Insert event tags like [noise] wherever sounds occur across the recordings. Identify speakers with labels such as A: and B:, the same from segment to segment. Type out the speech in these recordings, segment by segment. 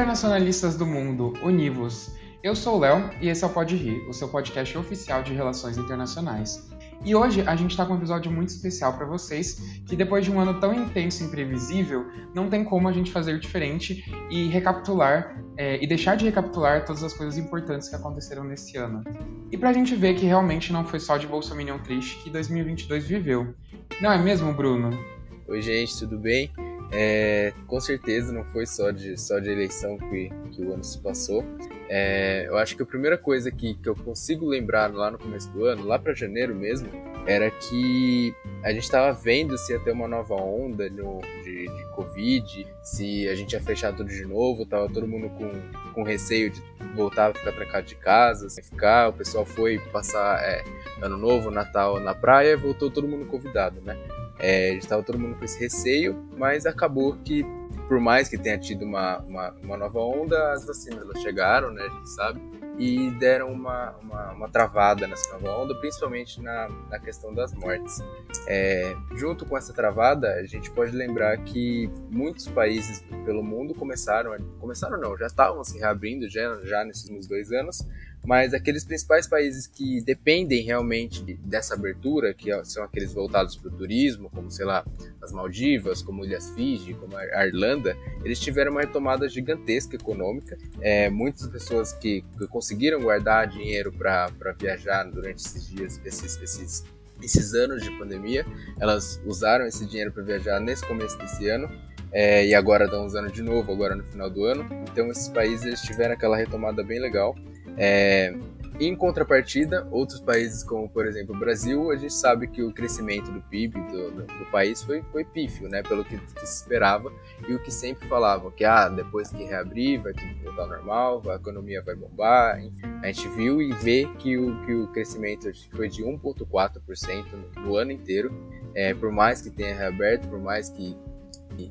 A: internacionalistas do mundo, univos! Eu sou o Léo e esse é o Pode Rir, o seu podcast oficial de relações internacionais. E hoje a gente está com um episódio muito especial para vocês, que depois de um ano tão intenso e imprevisível, não tem como a gente fazer diferente e recapitular é, e deixar de recapitular todas as coisas importantes que aconteceram nesse ano. E para a gente ver que realmente não foi só de Bolsonaro triste que 2022 viveu. Não é mesmo, Bruno?
B: Oi, gente, tudo bem? É, com certeza não foi só de, só de eleição que, que o ano se passou. É, eu acho que a primeira coisa que, que eu consigo lembrar lá no começo do ano, lá para janeiro mesmo, era que a gente estava vendo se ia ter uma nova onda no, de, de Covid, se a gente ia fechar tudo de novo, tava todo mundo com, com receio de voltar a ficar trancado de casa, sem ficar, o pessoal foi passar é, ano novo, Natal na praia voltou todo mundo convidado, né? É, estava todo mundo com esse receio, mas acabou que, por mais que tenha tido uma, uma, uma nova onda, as vacinas elas chegaram, né, a gente sabe, e deram uma, uma, uma travada nessa nova onda, principalmente na, na questão das mortes. É, junto com essa travada, a gente pode lembrar que muitos países pelo mundo começaram, começaram não, já estavam se reabrindo já, já nesses dois anos, mas aqueles principais países que dependem realmente dessa abertura, que são aqueles voltados para o turismo, como sei lá, as Maldivas, como Ilhas Fiji, como a Irlanda, eles tiveram uma retomada gigantesca econômica. É, muitas pessoas que, que conseguiram guardar dinheiro para viajar durante esses dias, esses, esses, esses anos de pandemia, elas usaram esse dinheiro para viajar nesse começo desse ano. É, e agora estão usando de novo, agora no final do ano. Então esses países tiveram aquela retomada bem legal. É, em contrapartida, outros países como, por exemplo, o Brasil, a gente sabe que o crescimento do PIB do, do, do país foi, foi pífio, né, pelo que, que, se esperava e o que sempre falavam, que ah, depois que reabrir vai tudo voltar normal, a economia vai bombar. A gente viu e vê que o, que o crescimento foi de 1,4% no, no ano inteiro, é, por mais que tenha reaberto, por mais que,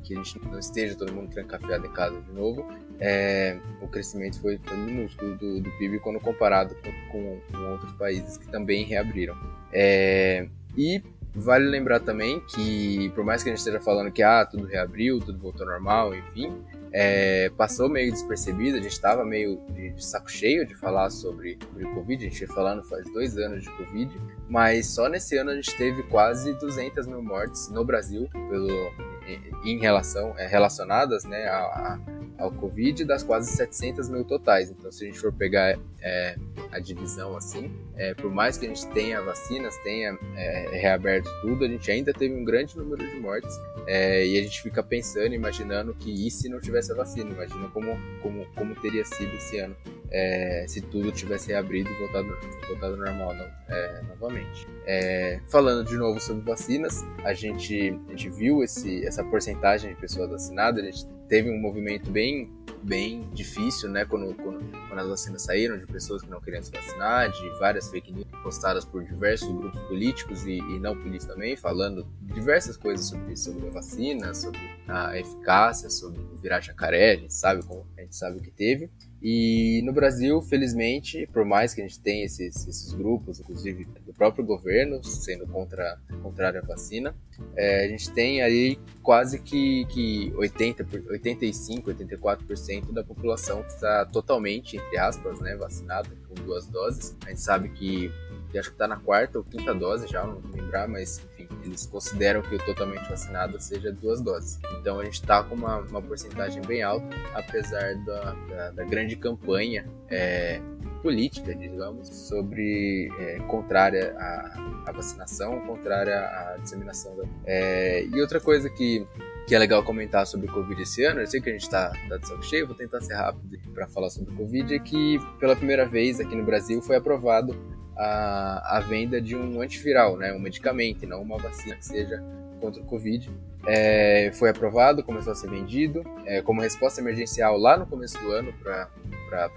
B: que a gente não esteja todo mundo trancafiado em casa de novo, é, o crescimento foi, foi minúsculo do, do, PIB quando comparado com, com, outros países que também reabriram. É, e vale lembrar também que, por mais que a gente esteja falando que ah, tudo reabriu, tudo voltou ao normal, enfim, é, passou meio despercebido, a gente estava meio de, de, saco cheio de falar sobre, sobre Covid, a gente ia falando faz dois anos de Covid, mas só nesse ano a gente teve quase 200 mil mortes no Brasil pelo, em, em relação, é, relacionadas né, a, a ao Covid das quase 700 mil totais. Então, se a gente for pegar é, a divisão assim, é, por mais que a gente tenha vacinas, tenha é, reaberto tudo, a gente ainda teve um grande número de mortes é, e a gente fica pensando, imaginando que e se não tivesse a vacina? Imagina como, como, como teria sido esse ano é, se tudo tivesse reabrido e voltado, voltado normal não, é, novamente. falando de novo sobre vacinas, a gente, a gente viu esse, essa porcentagem de pessoas vacinadas, a gente teve um movimento bem bem difícil, né, quando, quando, quando, as vacinas saíram, de pessoas que não queriam se vacinar, de várias fake news postadas por diversos grupos políticos e, e não políticos também, falando diversas coisas sobre, sobre a vacina, sobre a eficácia, sobre virar jacaré, a gente sabe como a gente sabe o que teve. E no Brasil, felizmente, por mais que a gente tenha esses, esses grupos, inclusive do próprio governo, sendo contra, contrário à vacina, é, a gente tem aí quase que, que 80, 85, 84% da população está totalmente, entre aspas, né, vacinada com duas doses. A gente sabe que que acho que está na quarta ou quinta dose já, não vou lembrar, mas eles consideram que o totalmente vacinado seja duas doses. Então a gente está com uma, uma porcentagem bem alta, apesar da, da, da grande campanha é, política, digamos, sobre é, contrária à, à, vacinação, contrária à disseminação da. É, e outra coisa que que é legal comentar sobre o Covid esse ano, eu sei que a gente está tá de saco cheio, vou tentar ser rápido para falar sobre o Covid, é que pela primeira vez aqui no Brasil foi aprovado a, a venda de um antiviral, né, um medicamento, não uma vacina que seja contra o Covid. É, foi aprovado, começou a ser vendido é, como resposta emergencial lá no começo do ano para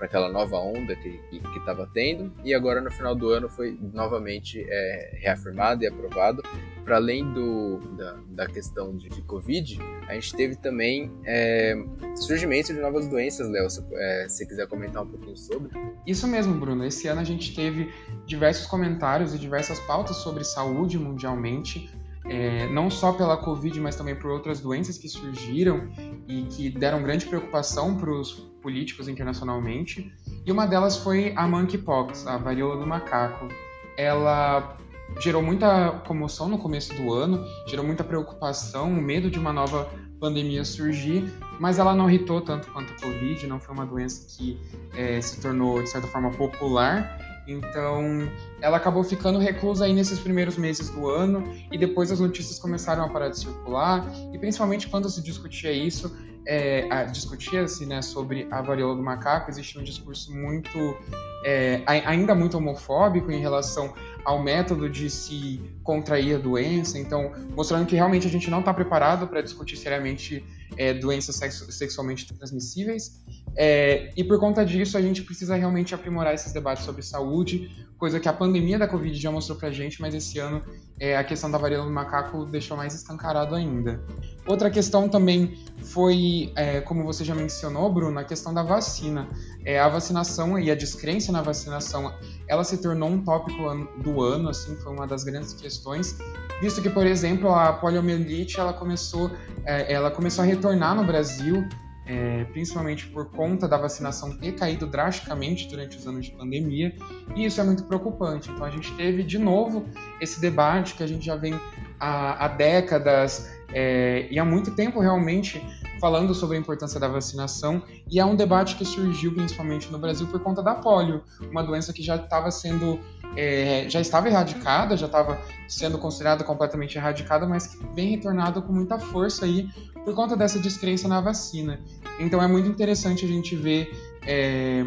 B: aquela nova onda que estava tendo, e agora no final do ano foi novamente é, reafirmado e aprovado. Para além do, da, da questão de, de, Covid, a gente teve também é, surgimento de novas doenças, Léo, se é, você quiser comentar um pouquinho sobre.
A: Isso mesmo, Bruno. Esse ano a gente teve diversos comentários e diversas pautas sobre saúde mundialmente é, não só pela Covid, mas também por outras doenças que surgiram e que deram grande preocupação para os políticos internacionalmente. E uma delas foi a monkeypox, a varíola do macaco. Ela gerou muita comoção no começo do ano, gerou muita preocupação, medo de uma nova pandemia surgir, mas ela não irritou tanto quanto a Covid, não foi uma doença que é, se tornou, de certa forma, popular. Então, ela acabou ficando reclusa aí nesses primeiros meses do ano e depois as notícias começaram a parar de circular e principalmente quando se discutia isso, é, discutia-se né, sobre a varíola do macaco, existia um discurso muito, é, ainda muito homofóbico em relação ao método de se contrair a doença, então mostrando que realmente a gente não está preparado para discutir seriamente é, doenças sexualmente transmissíveis. É, e por conta disso, a gente precisa realmente aprimorar esses debates sobre saúde, coisa que a pandemia da Covid já mostrou pra gente, mas esse ano é, a questão da varíola do macaco deixou mais escancarado ainda. Outra questão também foi, é, como você já mencionou, Bruno, a questão da vacina. É, a vacinação e a descrença na vacinação, ela se tornou um tópico do ano, assim, foi uma das grandes questões, visto que, por exemplo, a poliomielite, ela começou, é, ela começou a retornar no Brasil, é, principalmente por conta da vacinação ter caído drasticamente durante os anos de pandemia, e isso é muito preocupante. Então a gente teve de novo esse debate que a gente já vem há, há décadas é, e há muito tempo realmente falando sobre a importância da vacinação, e é um debate que surgiu principalmente no Brasil por conta da polio, uma doença que já estava sendo é, já estava erradicada, já estava sendo considerada completamente erradicada, mas que vem retornada com muita força aí por conta dessa descrença na vacina. Então é muito interessante a gente ver é,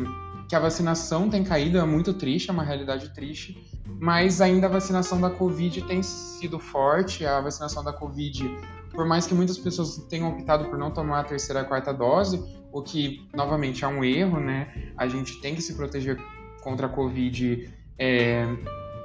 A: que a vacinação tem caído, é muito triste, é uma realidade triste, mas ainda a vacinação da Covid tem sido forte, a vacinação da Covid, por mais que muitas pessoas tenham optado por não tomar a terceira e quarta dose, o que, novamente, é um erro, né? A gente tem que se proteger contra a Covid é,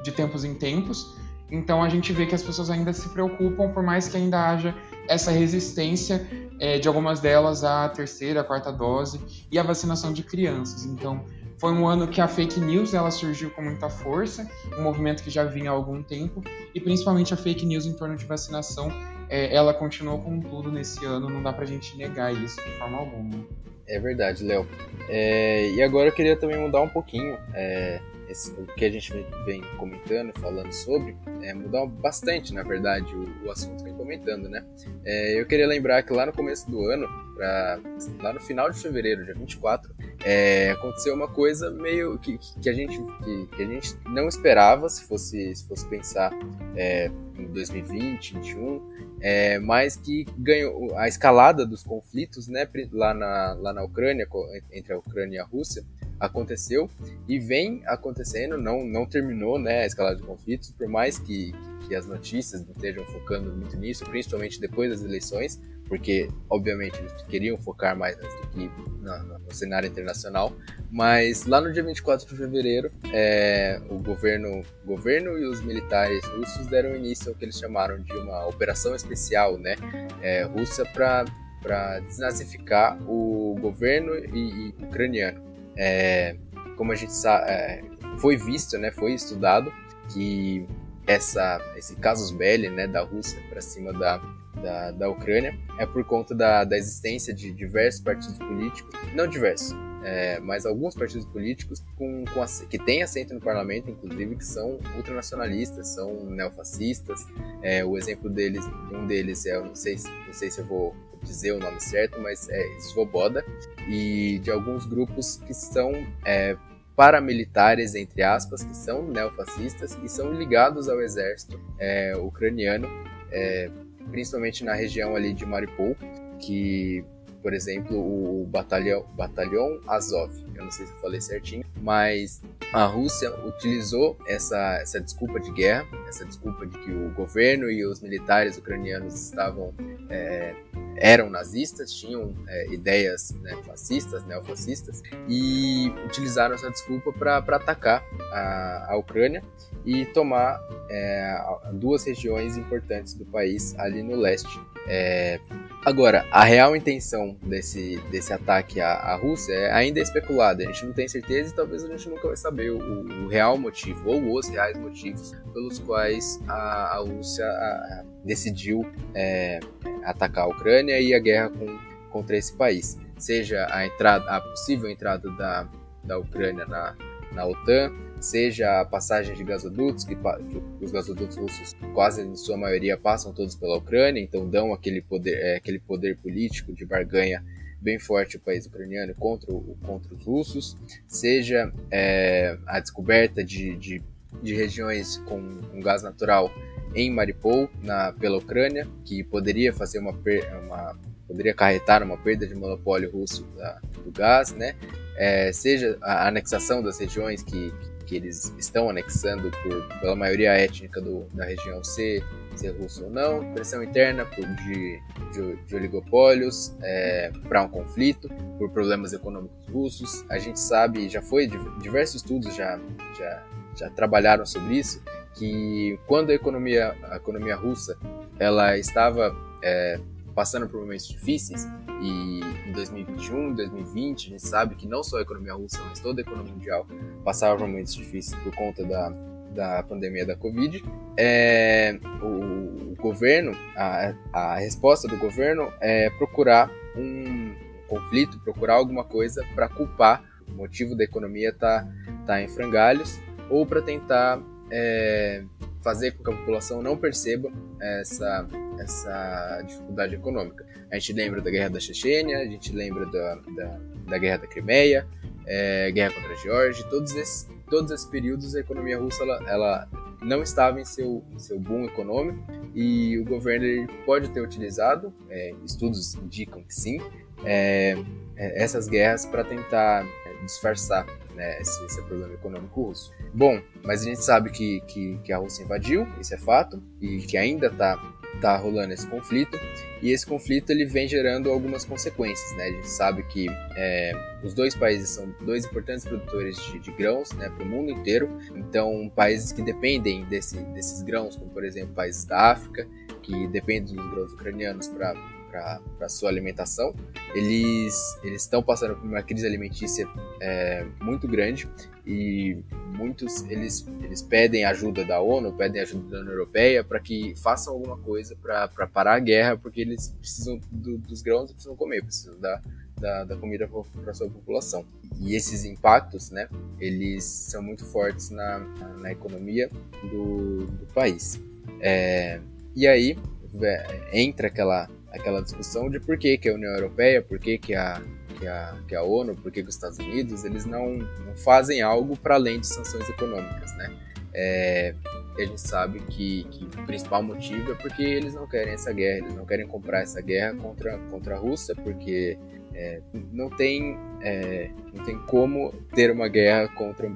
A: de tempos em tempos, então a gente vê que as pessoas ainda se preocupam, por mais que ainda haja essa resistência é, de algumas delas à terceira, à quarta dose e à vacinação de crianças. Então foi um ano que a fake news ela surgiu com muita força, um movimento que já vinha há algum tempo e principalmente a fake news em torno de vacinação, é, ela continuou com tudo nesse ano. Não dá para a gente negar isso de forma alguma.
B: É verdade, Léo. É, e agora eu queria também mudar um pouquinho é, esse, o que a gente vem comentando, falando sobre, é, mudar bastante, na verdade, o, o assunto que vem comentando, né? É, eu queria lembrar que lá no começo do ano, pra, lá no final de fevereiro, dia 24, é, aconteceu uma coisa meio que, que, a, gente, que, que, a gente não esperava, se fosse, se fosse pensar é, em 2020, 2021, é, mas que ganhou a escalada dos conflitos né, lá, na, lá na Ucrânia, entre a Ucrânia e a Rússia, aconteceu e vem acontecendo, não, não terminou né, a escalada de conflitos, por mais que, que as notícias estejam focando muito nisso, principalmente depois das eleições, porque obviamente eles queriam focar mais do que no, cenário internacional, mas lá no dia 24 de fevereiro, é, o governo, governo e os militares russos deram início ao que eles chamaram de uma operação especial né, é, russa para desnazificar o governo e, e ucraniano é, como a gente sabe, é, foi visto, né, foi estudado que essa, esse casus belli né, da Rússia para cima da, da, da, Ucrânia é por conta da, da existência de diversos partidos políticos, não diversos, é, mas alguns partidos políticos com, com, que têm assento no parlamento, inclusive, que são ultranacionalistas, são neofascistas. É, o exemplo deles, um deles é, eu não sei, não sei se eu vou dizer o nome certo, mas é Svoboda, e de alguns grupos que são é, paramilitares, entre aspas, que são neofascistas e são ligados ao exército é, ucraniano, é, principalmente na região ali de Mariupol, que por exemplo, o batalhão, batalhão Azov. Eu não sei se eu falei certinho, mas a Rússia utilizou essa, essa desculpa de guerra, essa desculpa de que o governo e os militares ucranianos estavam é, eram nazistas, tinham é, ideias né, fascistas, neofascistas, e utilizaram essa desculpa para atacar a, a, Ucrânia e tomar é, duas regiões importantes do país ali no leste. É, Agora, a real intenção desse, desse ataque à, à Rússia é ainda é especulada. A gente não tem certeza e talvez a gente nunca vai saber o, o real motivo ou os reais motivos pelos quais a, a Rússia a, decidiu é, atacar a Ucrânia e a guerra com, contra esse país. Seja a, entrada, a possível entrada da, da Ucrânia na, na OTAN, seja a passagem de gasodutos, que, que, os gasodutos russos quase em sua maioria passam todos pela Ucrânia, então dão aquele poder, é, aquele poder político de barganha bem forte ao país ucraniano contra, o, contra os russos, seja é, a descoberta de, de, de, regiões com, com gás natural em Mariupol, na, pela Ucrânia, que poderia fazer uma, uma poderia acarretar uma perda de monopólio russo da, do gás, né? É, seja a anexação das regiões que, que eles estão anexando por, pela maioria étnica do, da região ser, ser russo ou não, pressão interna por, de, de, de oligopólios é, para um conflito, por problemas econômicos russos. A gente sabe, já foi, diversos estudos já, já, já trabalharam sobre isso, que quando a economia, a economia russa ela estava é, passando por momentos difíceis, e em 2021, 2020, a gente sabe que não só a economia russa, mas toda a economia mundial passava por momentos difíceis por conta da, da pandemia da Covid. É, o, o, governo, a, a resposta do governo é procurar um conflito, procurar alguma coisa para culpar o motivo da economia tá, tá em frangalhos ou para tentar é, fazer com que a população não perceba essa, essa dificuldade econômica. A gente lembra da guerra da Chechênia, a gente lembra da, da, da guerra da Crimeia, é, guerra contra a Geórgia, todos esses, todos esses períodos a economia russa ela, ela não estava em seu, seu boom econômico e o governo pode ter utilizado, é, estudos indicam que sim, é, é essas guerras para tentar é, disfarçar né, esse, esse problema econômico russo. Bom, mas a gente sabe que, que, que a Rússia invadiu, isso é fato, e que ainda está tá rolando esse conflito e esse conflito ele vem gerando algumas consequências, né? A gente sabe que é, os dois países são dois importantes produtores de, de grãos, né, para o mundo inteiro. Então, países que dependem desse, desses grãos, como por exemplo países da África, que dependem dos grãos ucranianos para para sua alimentação. Eles estão passando por uma crise alimentícia é, muito grande e muitos eles eles pedem ajuda da ONU, pedem ajuda da União Europeia para que façam alguma coisa para parar a guerra, porque eles precisam do, dos grãos e precisam comer, precisam da, da, da comida para sua população. E esses impactos, né, eles são muito fortes na, na, na economia do, do país. É, e aí é, entra aquela aquela discussão de por que, que a União Europeia, por que, que, a, que, a, que a ONU, por que, que os Estados Unidos, eles não, não fazem algo para além de sanções econômicas, né? É, a gente sabe que, que, o principal motivo é porque eles não querem essa guerra, eles não querem comprar essa guerra contra, contra a Rússia, porque é, não, tem, é, não tem como ter uma guerra contra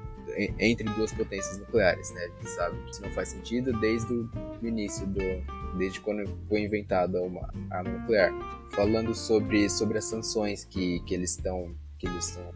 B: entre duas potências nucleares, né? A gente sabe que isso não faz sentido desde o início do, desde quando foi inventada uma arma nuclear. Falando sobre, sobre as sanções que, que eles estão que eles estão,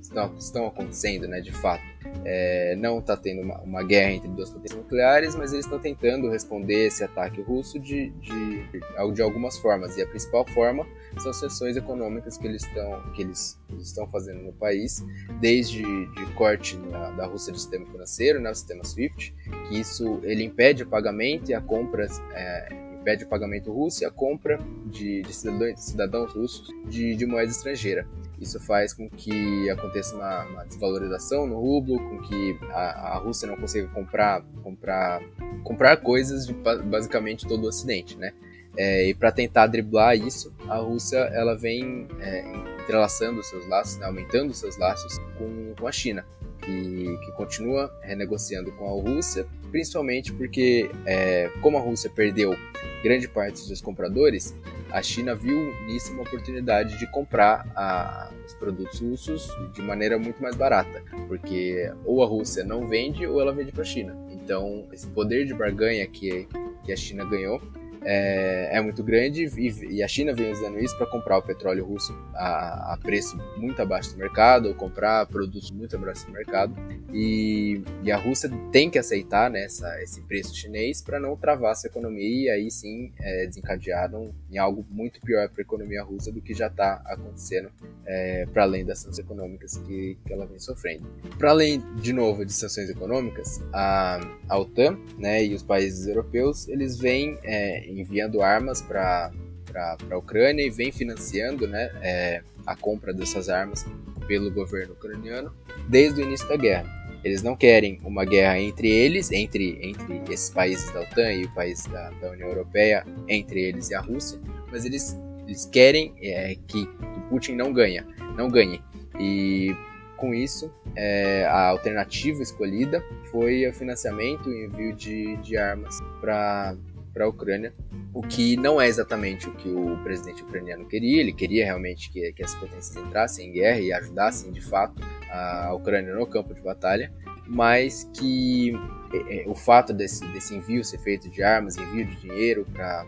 B: estão, estão acontecendo, né, de fato. É, não está tendo uma, uma, guerra entre duas potências nucleares, mas eles estão tentando responder esse ataque russo de, de, de, algumas formas. E a principal forma são sanções econômicas que eles estão, que eles estão fazendo no país, desde de corte na, da Rússia do sistema financeiro, né, o sistema SWIFT, que isso ele impede o pagamento e a compra é, impede o pagamento russo e a compra de, de cidadãos, cidadãos, russos de, de moeda estrangeira. Isso faz com que aconteça uma, uma desvalorização no rublo, com que a, a, Rússia não consiga comprar, comprar, comprar coisas de basicamente todo o Ocidente, né? É, e para tentar driblar isso, a Rússia ela vem é, entrelaçando seus laços, né, aumentando seus laços com, com a China, que, que continua renegociando com a Rússia, principalmente porque, é, como a Rússia perdeu grande parte dos seus compradores, a China viu nisso uma oportunidade de comprar a, os produtos russos de maneira muito mais barata, porque ou a Rússia não vende ou ela vende para a China. Então, esse poder de barganha que, que a China ganhou é, é muito grande e, e, a China vem usando isso para comprar o petróleo russo a, a, preço muito abaixo do mercado ou comprar produtos muito abaixo do mercado e, e a Rússia tem que aceitar né, essa, esse preço chinês para não travar sua economia e aí sim é, desencadearam em algo muito pior para a economia russa do que já está acontecendo é, para além das sanções econômicas que, que ela vem sofrendo. Para além, de novo, de sanções econômicas, a, a OTAN né, e os países europeus eles vêm é, enviando armas para a Ucrânia e vem financiando né, é, a compra dessas armas pelo governo ucraniano desde o início da guerra. Eles não querem uma guerra entre eles, entre, entre esses países da OTAN e o país da, da União Europeia, entre eles e a Rússia, mas eles, eles querem é, que, que Putin não ganhe, não ganhe. E com isso, é, a alternativa escolhida foi o financiamento e envio de, de armas para para a Ucrânia, o que não é exatamente o que o presidente ucraniano queria. Ele queria realmente que, que as potências entrassem em guerra e ajudassem de fato a Ucrânia no campo de batalha, mas que é, é o fato desse, desse envio ser feito de armas, envio de dinheiro para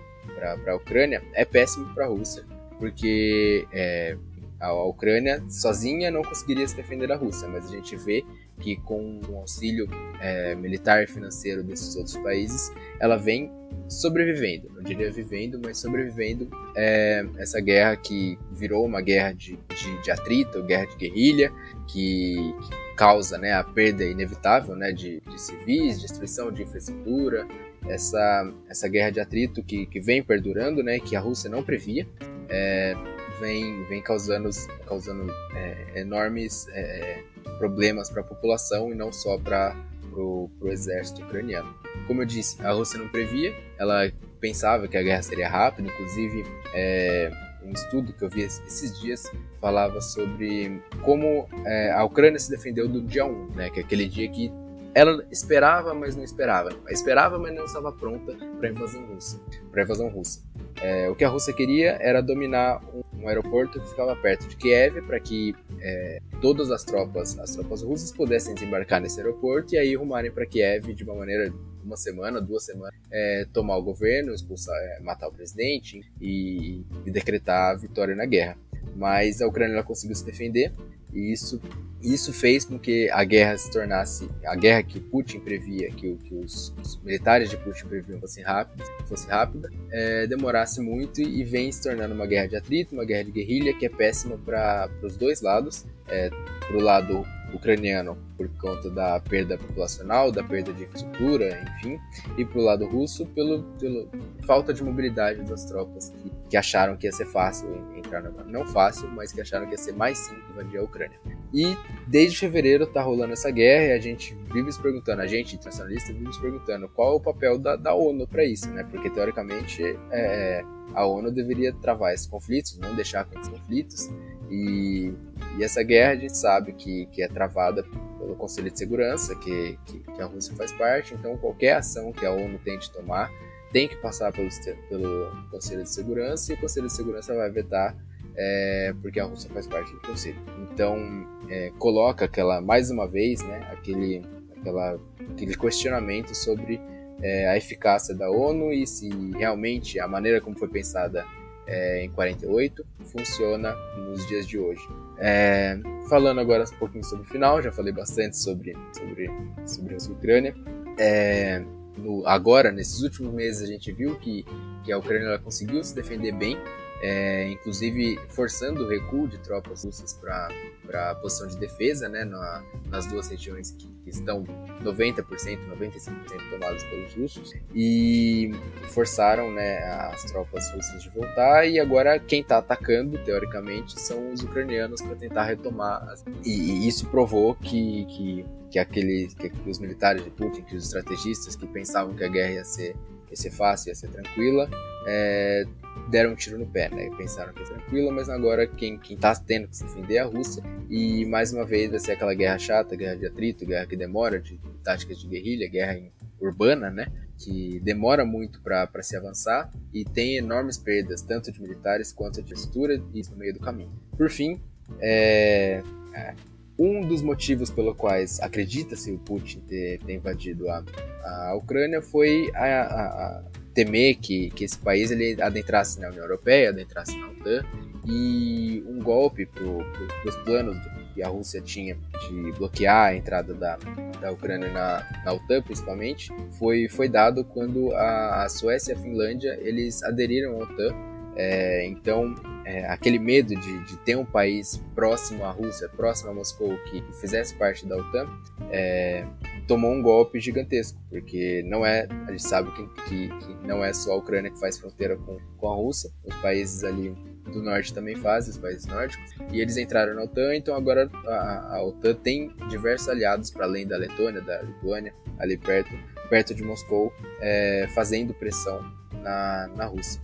B: a Ucrânia, é péssimo para a Rússia, porque é, a Ucrânia sozinha não conseguiria se defender da Rússia, mas a gente vê que com o auxílio é, militar e financeiro desses outros países, ela vem sobrevivendo, não diria vivendo, mas sobrevivendo é, essa guerra que virou uma guerra de, de, de atrito, guerra de guerrilha, que, que causa né, a perda inevitável né, de, de, civis, destruição de infraestrutura, essa, essa guerra de atrito que, que vem perdurando, né, que a Rússia não previa, é, vem, vem causando, causando é, enormes é, problemas para a população e não só para o exército ucraniano. Como eu disse, a Rússia não previa, ela pensava que a guerra seria rápida, inclusive é, um estudo que eu vi esses dias falava sobre como é, a Ucrânia se defendeu do dia 1, né, que é aquele dia que ela esperava, mas não esperava. Esperava, mas não estava pronta para a invasão russa. Para invasão russa. É, o que a Rússia queria era dominar um, aeroporto que ficava perto de Kiev para que é, todas as tropas, as tropas russas pudessem desembarcar nesse aeroporto e aí rumarem para Kiev de uma maneira uma semana, duas semanas, é, tomar o governo, expulsar, é, matar o presidente e, e decretar a vitória na guerra. Mas a Ucrânia conseguiu se defender e isso, isso fez com que a guerra se tornasse, a guerra que Putin previa, que, que os, os, militares de Putin previam fosse rápida, fosse rápida é, demorasse muito e vem se tornando uma guerra de atrito, uma guerra de guerrilha que é péssima para os dois lados. É, para o lado ucraniano por conta da perda populacional, da perda de infraestrutura, enfim, e para o lado russo pelo, pelo falta de mobilidade das tropas que, que acharam que ia ser fácil entrar na não fácil, mas que acharam que ia ser mais simples invadir a Ucrânia. E desde fevereiro tá rolando essa guerra e a gente vive se perguntando, a gente internacionalista vive se perguntando qual é o papel da, da ONU para isso, né? Porque teoricamente é, a ONU deveria travar esses conflitos, não deixar esses conflitos e, e, essa guerra a gente sabe que, que é travada pelo Conselho de Segurança, que, que, que, a Rússia faz parte, então qualquer ação que a ONU tente tomar tem que passar pelo, pelo Conselho de Segurança e o Conselho de Segurança vai vetar é, porque a Rússia faz parte do Conselho. Então é, coloca aquela, mais uma vez, né, aquele, aquela, aquele questionamento sobre é, a eficácia da ONU e se realmente a maneira como foi pensada é, em 48 funciona nos dias de hoje. É, falando agora um pouquinho sobre o final, já falei bastante sobre, sobre, sobre a Ucrânia. É, no, agora, nesses últimos meses, a gente viu que, que a Ucrânia conseguiu se defender bem é, inclusive forçando o recuo de tropas russas para a posição de defesa, né, na, nas duas regiões que, que estão 90%, 95% tomadas pelos russos, e forçaram né, as tropas russas de voltar, e agora quem está atacando, teoricamente, são os ucranianos para tentar retomar. E, e, isso provou que, que, que, aquele, que os militares de Putin, que os estrategistas que pensavam que a guerra ia ser ia ser fácil, ia ser tranquila, é, deram um tiro no pé, né? Pensaram que ia ser tranquila, mas agora quem, quem tá tendo que se defender é a Rússia. E mais uma vez vai ser aquela guerra chata, guerra de atrito, guerra que demora, de, de táticas de guerrilha, guerra urbana, né? Que demora muito para se avançar e tem enormes perdas, tanto de militares quanto de estrutura e no meio do caminho. Por fim, é, é, um dos motivos pelo quais acredita-se o Putin ter, ter invadido a, a Ucrânia foi a, a, temer que, que esse país ele adentrasse na União Europeia, adentrasse na OTAN, e um golpe para os planos que a Rússia tinha de bloquear a entrada da, da Ucrânia na, na OTAN, principalmente, foi, foi dado quando a, a Suécia e a Finlândia eles aderiram à OTAN. É, então, é, aquele medo de, de, ter um país próximo à Rússia, próximo a Moscou, que fizesse parte da OTAN, é, tomou um golpe gigantesco, porque não é, a gente sabe que, que, que, não é só a Ucrânia que faz fronteira com, com a Rússia, os países ali do norte também fazem, os países nórdicos, e eles entraram na OTAN, então agora a, a OTAN tem diversos aliados para além da Letônia, da Lituânia, ali perto, perto de Moscou, é, fazendo pressão na, na Rússia.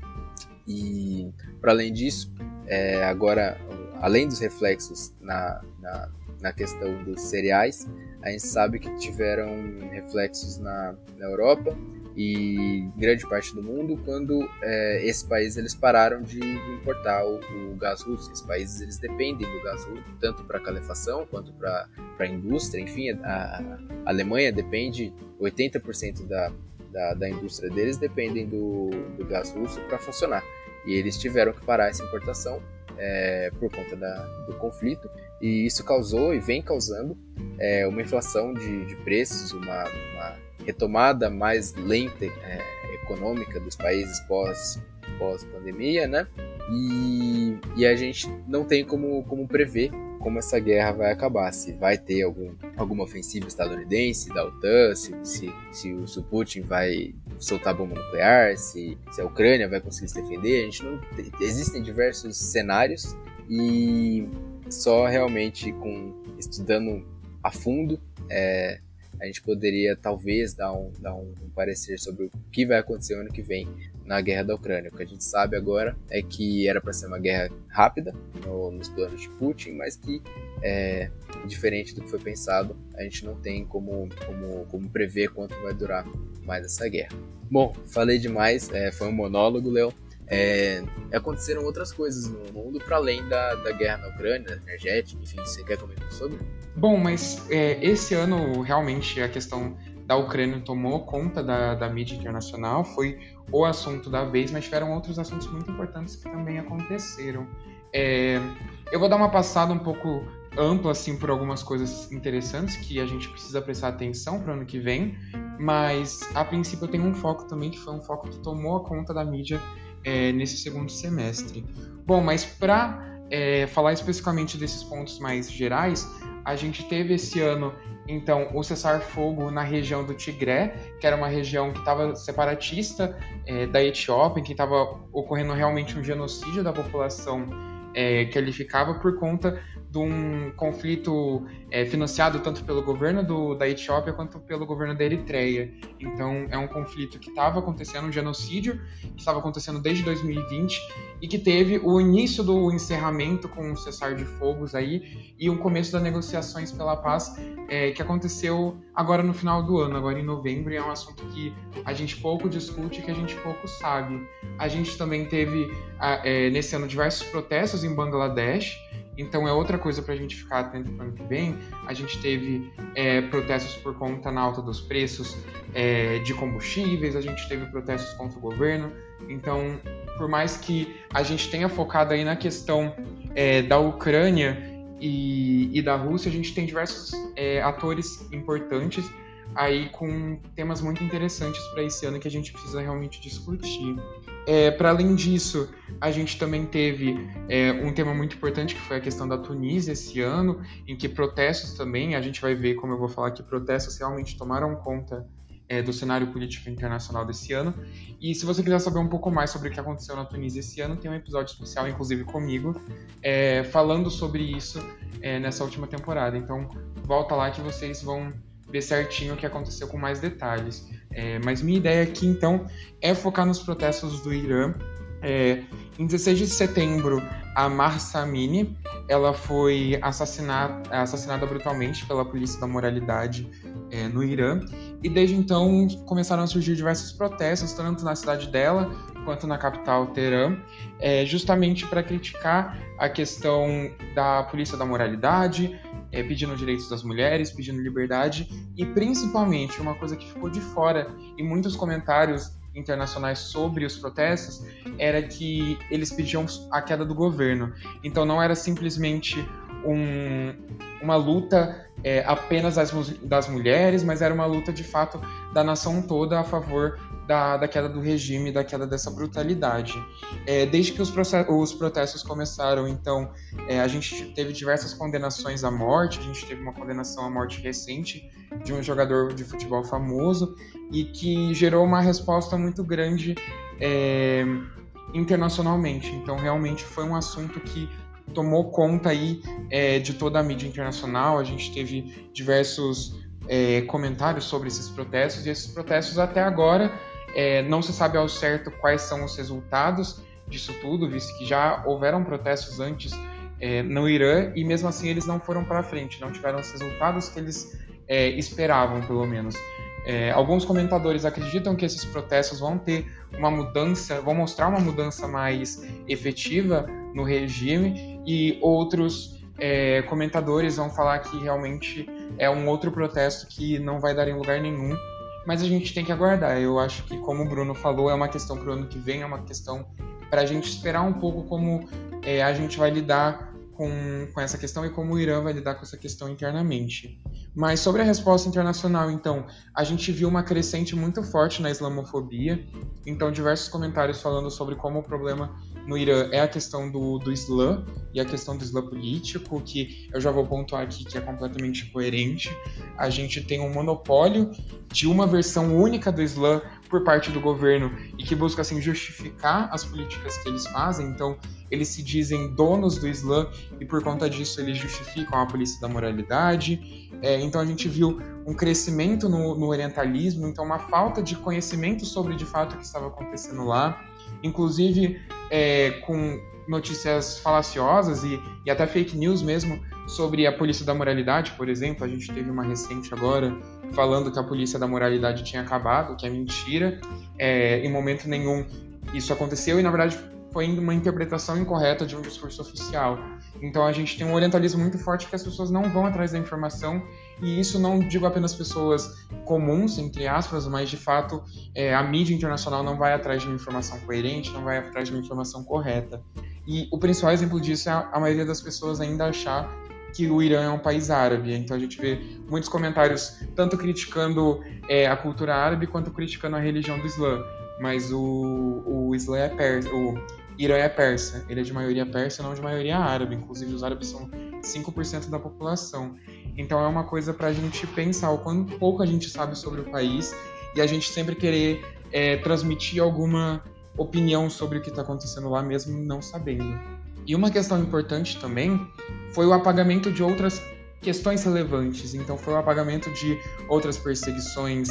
B: E para além disso, é, agora, além dos reflexos na, na, na questão dos cereais, a gente sabe que tiveram reflexos na, na Europa e grande parte do mundo quando é, esses países eles pararam de, importar o, o, gás russo. Esses países eles dependem do gás russo tanto para calefação quanto para a indústria. Enfim, a, a Alemanha depende 80% da, da, da, indústria deles dependem do, do gás russo para funcionar. E eles tiveram que parar essa importação é, por conta da, do conflito e isso causou e vem causando é, uma inflação de, de preços, uma, uma, retomada mais lenta é, econômica dos países pós, pós pandemia, né? E, e a gente não tem como, como prever como essa guerra vai acabar, se vai ter algum, alguma ofensiva estadunidense da OTAN, se, se, se, o, Putin vai soltar bomba nuclear, se, se a Ucrânia vai conseguir se defender. A gente não, existem diversos cenários e só realmente com estudando a fundo é, a gente poderia talvez dar um, dar um, parecer sobre o que vai acontecer ano que vem na guerra da Ucrânia. O que a gente sabe agora é que era para ser uma guerra rápida no, nos planos de Putin, mas que é, diferente do que foi pensado, a gente não tem como, como, como prever quanto vai durar mais essa guerra. Bom, falei demais, é, foi um monólogo, Léo. É, aconteceram outras coisas no mundo para além da, da guerra na Ucrânia, energética, enfim, você quer comentar sobre?
A: Bom, mas é, esse ano realmente a questão da Ucrânia tomou conta da, da mídia internacional, foi o assunto da vez, mas tiveram outros assuntos muito importantes que também aconteceram. É, eu vou dar uma passada um pouco ampla assim por algumas coisas interessantes que a gente precisa prestar atenção para o ano que vem, mas a princípio eu tenho um foco também que foi um foco que tomou a conta da mídia é, nesse segundo semestre. Bom, mas para é, falar especificamente desses pontos mais gerais, a gente teve esse ano, então, o cessar-fogo na região do Tigré, que era uma região que estava separatista é, da Etiópia, que estava ocorrendo realmente um genocídio da população é, que ali ficava por conta de um conflito é, financiado tanto pelo governo do, da Etiópia quanto pelo governo da Eritreia. Então, é um conflito que estava acontecendo, um genocídio que estava acontecendo desde 2020 e que teve o início do encerramento com o cessar de fogos aí e o começo das negociações pela paz é, que aconteceu agora no final do ano, agora em novembro, e é um assunto que a gente pouco discute que a gente pouco sabe. A gente também teve, é, nesse ano, diversos protestos em Bangladesh, então é outra coisa para a gente ficar atento para o ano que vem. A gente teve é, protestos por conta na alta dos preços é, de combustíveis, a gente teve protestos contra o governo. Então, por mais que a gente tenha focado aí na questão é, da Ucrânia e, e, da Rússia, a gente tem diversos é, atores importantes aí com temas muito interessantes para esse ano que a gente precisa realmente discutir. É, para além disso, a gente também teve é, um tema muito importante que foi a questão da Tunísia esse ano, em que protestos também, a gente vai ver, como eu vou falar, que protestos realmente tomaram conta é, do cenário político internacional desse ano. E se você quiser saber um pouco mais sobre o que aconteceu na Tunísia esse ano, tem um episódio especial, inclusive comigo, é, falando sobre isso é, nessa última temporada. Então, volta lá que vocês vão ver certinho o que aconteceu com mais detalhes. É, mas minha ideia aqui, então, é focar nos protestos do Irã. É, em 16 de setembro, a Mahsa Amini ela foi assassinada, assassinada brutalmente pela polícia da moralidade é, no Irã. E desde então começaram a surgir diversos protestos, tanto na cidade dela quanto na capital Teherã, é, justamente para criticar a questão da polícia da moralidade, é, pedindo direitos das mulheres, pedindo liberdade e principalmente uma coisa que ficou de fora em muitos comentários internacionais sobre os protestos era que eles pediam a queda do governo. Então não era simplesmente um, uma luta é, apenas das, das mulheres, mas era uma luta de fato da nação toda a favor da, da queda do regime, da queda dessa brutalidade. É, desde que os, os, protestos começaram, então, é, a gente teve diversas condenações à morte, a gente teve uma condenação à morte recente de um jogador de futebol famoso e que gerou uma resposta muito grande é, internacionalmente. Então, realmente foi um assunto que tomou conta aí é, de toda a mídia internacional. A gente teve diversos é, comentários sobre esses protestos e esses protestos até agora é, não se sabe ao certo quais são os resultados disso tudo, visto que já houveram protestos antes é, no Irã e mesmo assim eles não foram para frente, não tiveram os resultados que eles é, esperavam, pelo menos. É, alguns comentadores acreditam que esses protestos vão ter uma mudança, vão mostrar uma mudança mais efetiva no regime, e outros é, comentadores vão falar que realmente é um outro protesto que não vai dar em lugar nenhum. Mas a gente tem que aguardar. Eu acho que, como o Bruno falou, é uma questão para o ano que vem, é uma questão para a gente esperar um pouco como é, a gente vai lidar com, com essa questão e como o Irã vai lidar com essa questão internamente. Mas sobre a resposta internacional, então, a gente viu uma crescente muito forte na islamofobia. Então, diversos comentários falando sobre como o problema no Irã é a questão do, do Islã e a questão do Islã político, que eu já vou pontuar aqui que é completamente coerente. A gente tem um monopólio de uma versão única do Islã por parte do governo e que busca assim justificar as políticas que eles fazem. Então, eles se dizem donos do Islã e por conta disso eles justificam a polícia da moralidade. É, então, a gente viu um crescimento no, no orientalismo, então uma falta de conhecimento sobre de fato o que estava acontecendo lá inclusive é, com notícias falaciosas e, e até fake news mesmo sobre a polícia da moralidade, por exemplo. A gente teve uma recente agora falando que a polícia da moralidade tinha acabado, que é mentira. É, em momento nenhum isso aconteceu e, na verdade, foi uma interpretação incorreta de um discurso oficial. Então a gente tem um orientalismo muito forte que as pessoas não vão atrás da informação e isso não digo apenas pessoas comuns, entre aspas, mas de fato é, a mídia internacional não vai atrás de uma informação coerente, não vai atrás de uma informação correta. E o principal exemplo disso é a, a maioria das pessoas ainda achar que o Irã é um país árabe. Então a gente vê muitos comentários tanto criticando é, a cultura árabe quanto criticando a religião do Islã. Mas o, o Islã é persa, o Irã é persa. Ele é de maioria persa, não de maioria árabe. Inclusive os árabes são 5% da população. Então é uma coisa para a gente pensar o quanto pouco a gente sabe sobre o país e a gente sempre querer é, transmitir alguma opinião sobre o que está acontecendo lá, mesmo não sabendo. E uma questão importante também foi o apagamento de outras questões relevantes. Então, foi o apagamento de outras perseguições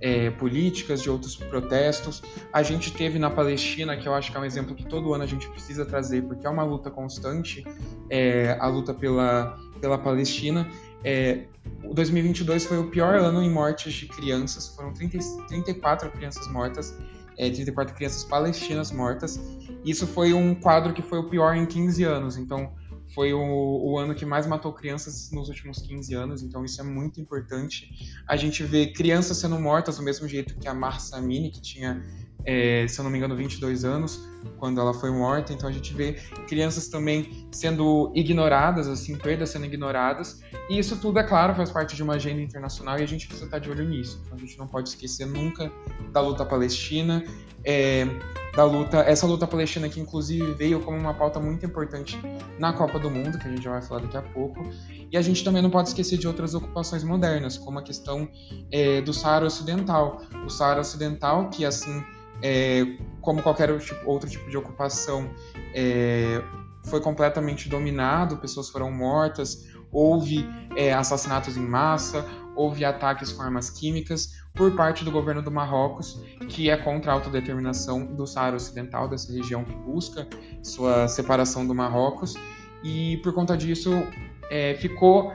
A: é, políticas, de outros protestos. A gente teve na Palestina, que eu acho que é um exemplo que todo ano a gente precisa trazer, porque é uma luta constante, é, a luta pela, pela Palestina. É, o 2022 foi o pior ano em mortes de crianças, foram 30, 34 crianças mortas, é, 34 crianças palestinas mortas. Isso foi um quadro que foi o pior em 15 anos, então foi o, o, ano que mais matou crianças nos últimos 15 anos, então isso é muito importante. A gente vê crianças sendo mortas do mesmo jeito que a Marsa Amini, que tinha é, se eu não me engano, 22 anos, quando ela foi morta. Então a gente vê crianças também sendo ignoradas, assim, perdas sendo ignoradas. E isso tudo, é claro, faz parte de uma agenda internacional e a gente precisa estar de olho nisso. Então a gente não pode esquecer nunca da luta palestina, é, da luta, essa luta palestina que inclusive veio como uma pauta muito importante na Copa do Mundo, que a gente já vai falar daqui a pouco. E a gente também não pode esquecer de outras ocupações modernas, como a questão é, do Saara Ocidental. O Saara Ocidental, que assim é, como qualquer outro tipo de ocupação, é, foi completamente dominado, pessoas foram mortas, houve é, assassinatos em massa, houve ataques com armas químicas por parte do governo do Marrocos, que é contra a autodeterminação do Saara Ocidental, dessa região que busca sua separação do Marrocos, e por conta disso é, ficou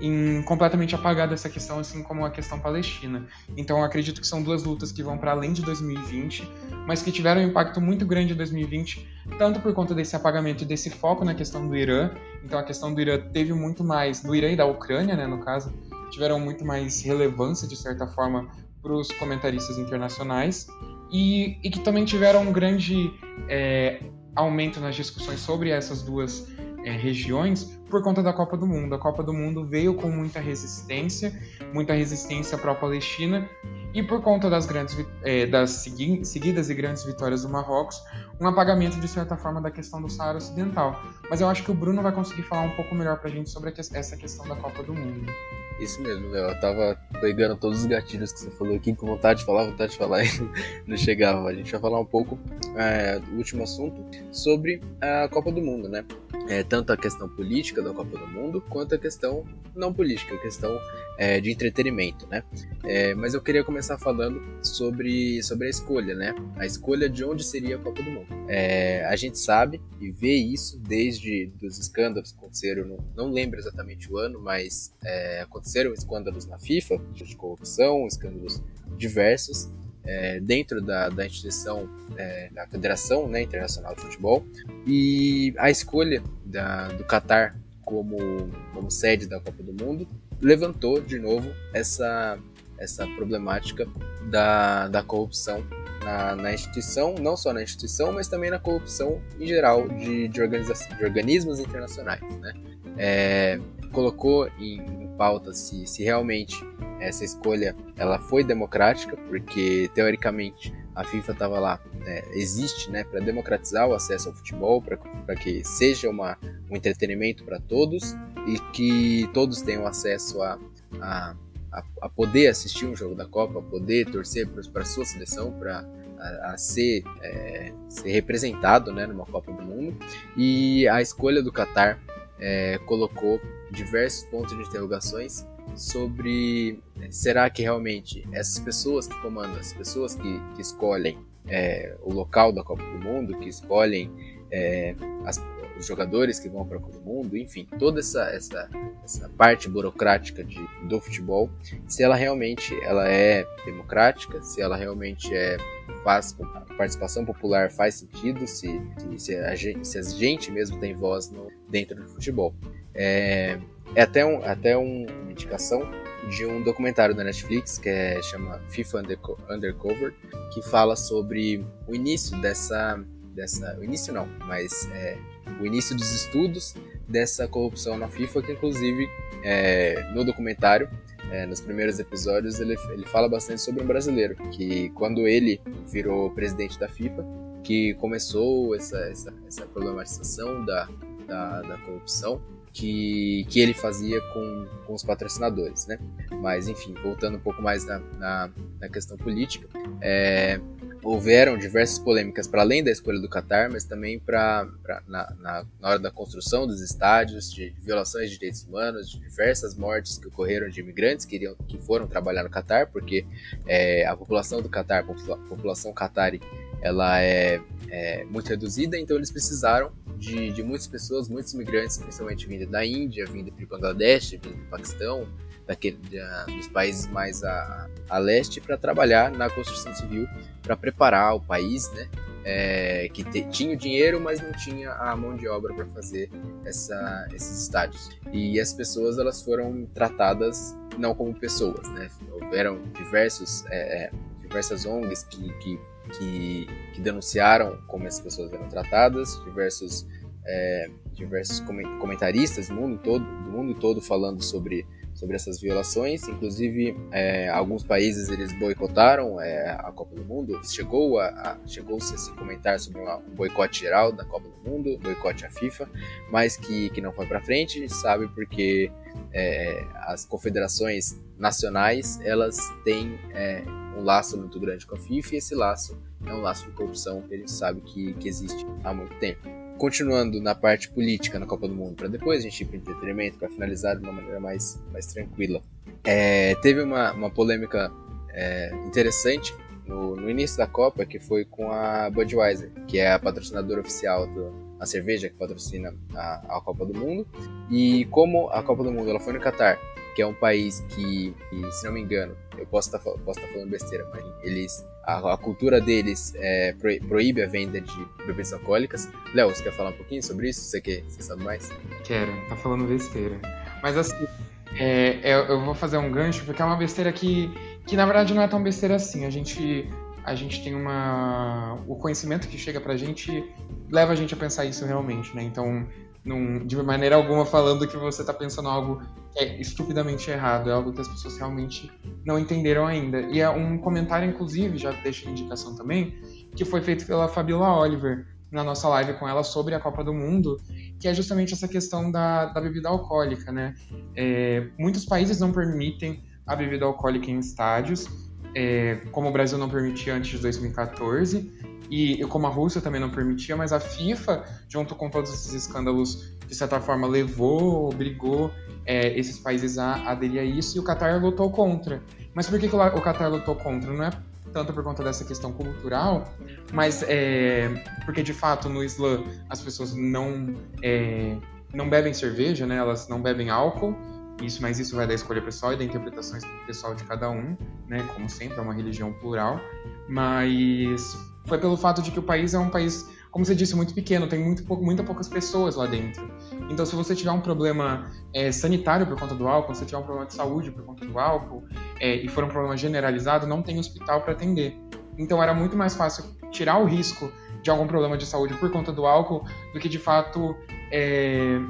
A: em completamente apagada essa questão, assim como a questão palestina. Então, acredito que são duas lutas que vão para além de 2020, mas que tiveram um impacto muito grande em 2020, tanto por conta desse apagamento e desse foco na questão do Irã. Então, a questão do Irã teve muito mais, do Irã e da Ucrânia, né, no caso, tiveram muito mais relevância, de certa forma, para os comentaristas internacionais. e, e que também tiveram um grande é, aumento nas discussões sobre essas duas é, regiões por conta da Copa do Mundo. A Copa do Mundo veio com muita resistência, muita resistência pró-Palestina, e por conta das grandes é, das segui seguidas e grandes vitórias do Marrocos, um apagamento de certa forma da questão do Saara Ocidental. Mas eu acho que o Bruno vai conseguir falar um pouco melhor para a gente sobre essa questão da Copa do Mundo.
B: Isso mesmo, Léo. Eu tava pegando todos os gatilhos que você falou aqui, com vontade de falar, vontade de falar, [laughs] e não chegava. A gente vai falar um pouco é, do último assunto sobre a Copa do Mundo, né? É, tanto a questão política da Copa do Mundo, quanto a questão não política, a questão é, de entretenimento, né? É, mas eu queria começar falando sobre, sobre a escolha, né? A escolha de onde seria a Copa do Mundo. É, a gente sabe e vê isso desde os escândalos que aconteceram, não, não lembro exatamente o ano, mas é, aconteceram escândalos na FIFA, de corrupção, escândalos diversos, é, dentro da, da instituição é, da Federação né, Internacional de Futebol e a escolha da, do Catar como, como sede da Copa do Mundo levantou de novo essa, essa problemática da, da corrupção na, na, instituição, não só na instituição, mas também na corrupção em geral de, de, de organismos internacionais. Né? É, colocou em, em pauta se, se realmente essa escolha ela foi democrática, porque teoricamente a FIFA estava lá, né, existe né, para democratizar o acesso ao futebol, para que seja uma, um entretenimento para todos e que todos tenham acesso a, a, a, poder assistir um jogo da Copa, poder torcer para a sua seleção, para a, a, ser, é, ser representado né, numa Copa do Mundo. E a escolha do Qatar é, colocou diversos pontos de interrogações sobre né, será que realmente essas pessoas que comandam, as pessoas que, que escolhem é, o local da Copa do Mundo, que escolhem é, as, os jogadores que vão para a Copa do Mundo, enfim, toda essa, essa, essa parte burocrática de, do futebol, se ela realmente ela é democrática, se ela realmente é faz a participação popular faz sentido, se, se, a, gente, se a gente mesmo tem voz no, dentro do futebol. É, é até, um, até um, uma indicação de um documentário da Netflix que é, chama FIFA Undercover, que fala sobre o início dessa. dessa o início não, mas é, o início dos estudos dessa corrupção na FIFA, que inclusive é, no documentário, é, nos primeiros episódios, ele, ele fala bastante sobre um brasileiro, que quando ele virou presidente da FIFA, que começou essa, essa, essa problematização da, da, da corrupção, que, que ele fazia com, com os patrocinadores, né? Mas, enfim, voltando um pouco mais na, na, na questão política, é, houveram diversas polêmicas para além da escolha do Qatar, mas também pra na, na, na, hora da construção dos estádios, de violações de direitos humanos, de diversas mortes que ocorreram de imigrantes que, iriam, que foram trabalhar no Qatar, porque é, a população do Qatar, a população qatari, ela é, é muito reduzida, então eles precisaram de, de muitas pessoas, muitos imigrantes, principalmente vindo da Índia, vindo do Bangladesh, vindo do Paquistão, daquele, da, dos países mais a, a leste, para trabalhar na construção civil, para preparar o país, né? É, que te, tinha o dinheiro, mas não tinha a mão de obra para fazer essa, esses estádios. E as pessoas elas foram tratadas não como pessoas, né? Houveram diversos, é, é diversas ONGs que, que que, que denunciaram como essas pessoas eram tratadas, diversos, é, diversos comentaristas do mundo todo, do mundo todo falando sobre, sobre essas violações. Inclusive, é, alguns países eles boicotaram é, a Copa do Mundo. Chegou a, a chegou-se a se comentar sobre uma, um boicote geral da Copa do Mundo, boicote à FIFA, mas que, que não foi para frente, sabe? Porque é, as confederações nacionais elas têm é, um laço muito grande com a FIFA e esse laço é um laço de corrupção que a gente sabe que, que existe há muito tempo. Continuando na parte política na Copa do Mundo, para depois a gente ir para entretenimento, para finalizar de uma maneira mais, mais tranquila. É, teve uma, uma polêmica é, interessante no, no, início da Copa, que foi com a Budweiser, que é a patrocinadora oficial do, a cerveja que patrocina a, a, Copa do Mundo. E como a Copa do Mundo ela foi no Catar, que é um país que, que se não me engano, eu posso estar tá, posso tá falando besteira, mas eles a, a cultura deles é, proíbe a venda de bebidas alcoólicas. Léo, você quer falar um pouquinho sobre isso? Você, quer, você sabe mais?
A: Quero, tá falando besteira. Mas assim, é, é, eu vou fazer um gancho, porque é uma besteira que, que na verdade não é tão besteira assim. A gente a gente tem uma. O conhecimento que chega pra gente leva a gente a pensar isso realmente, né? Então, não, de maneira alguma falando que você está pensando algo que é estupidamente errado, é algo que as pessoas realmente não entenderam ainda. E é um comentário, inclusive, já deixo indicação também, que foi feito pela Fabiola Oliver na nossa live com ela sobre a Copa do Mundo, que é justamente essa questão da, da bebida alcoólica, né? É, muitos países não permitem a bebida alcoólica em estádios, é, como o Brasil não permitia antes de 2014, e, como a Rússia também não permitia, mas a FIFA, junto com todos esses escândalos, de certa forma levou, obrigou é, esses países a aderir a isso, e o Qatar lutou contra. Mas por que, que o Qatar lutou contra? Não é tanto por conta dessa questão cultural, mas é, porque de fato no Islã as pessoas não é, não bebem cerveja, né? Elas não bebem álcool. Isso, mas isso vai da escolha pessoal e da interpretação pessoal de cada um, né? Como sempre, é uma religião plural. Mas foi pelo fato de que o país é um país, como você disse, muito pequeno, tem muito, muito poucas pessoas lá dentro. Então, se você tiver um problema é, sanitário por conta do álcool, se tiver um problema de saúde por conta do álcool, é, e for um problema generalizado, não tem hospital para atender. Então, era muito mais fácil tirar o risco de algum problema de saúde por conta do álcool do que de fato é,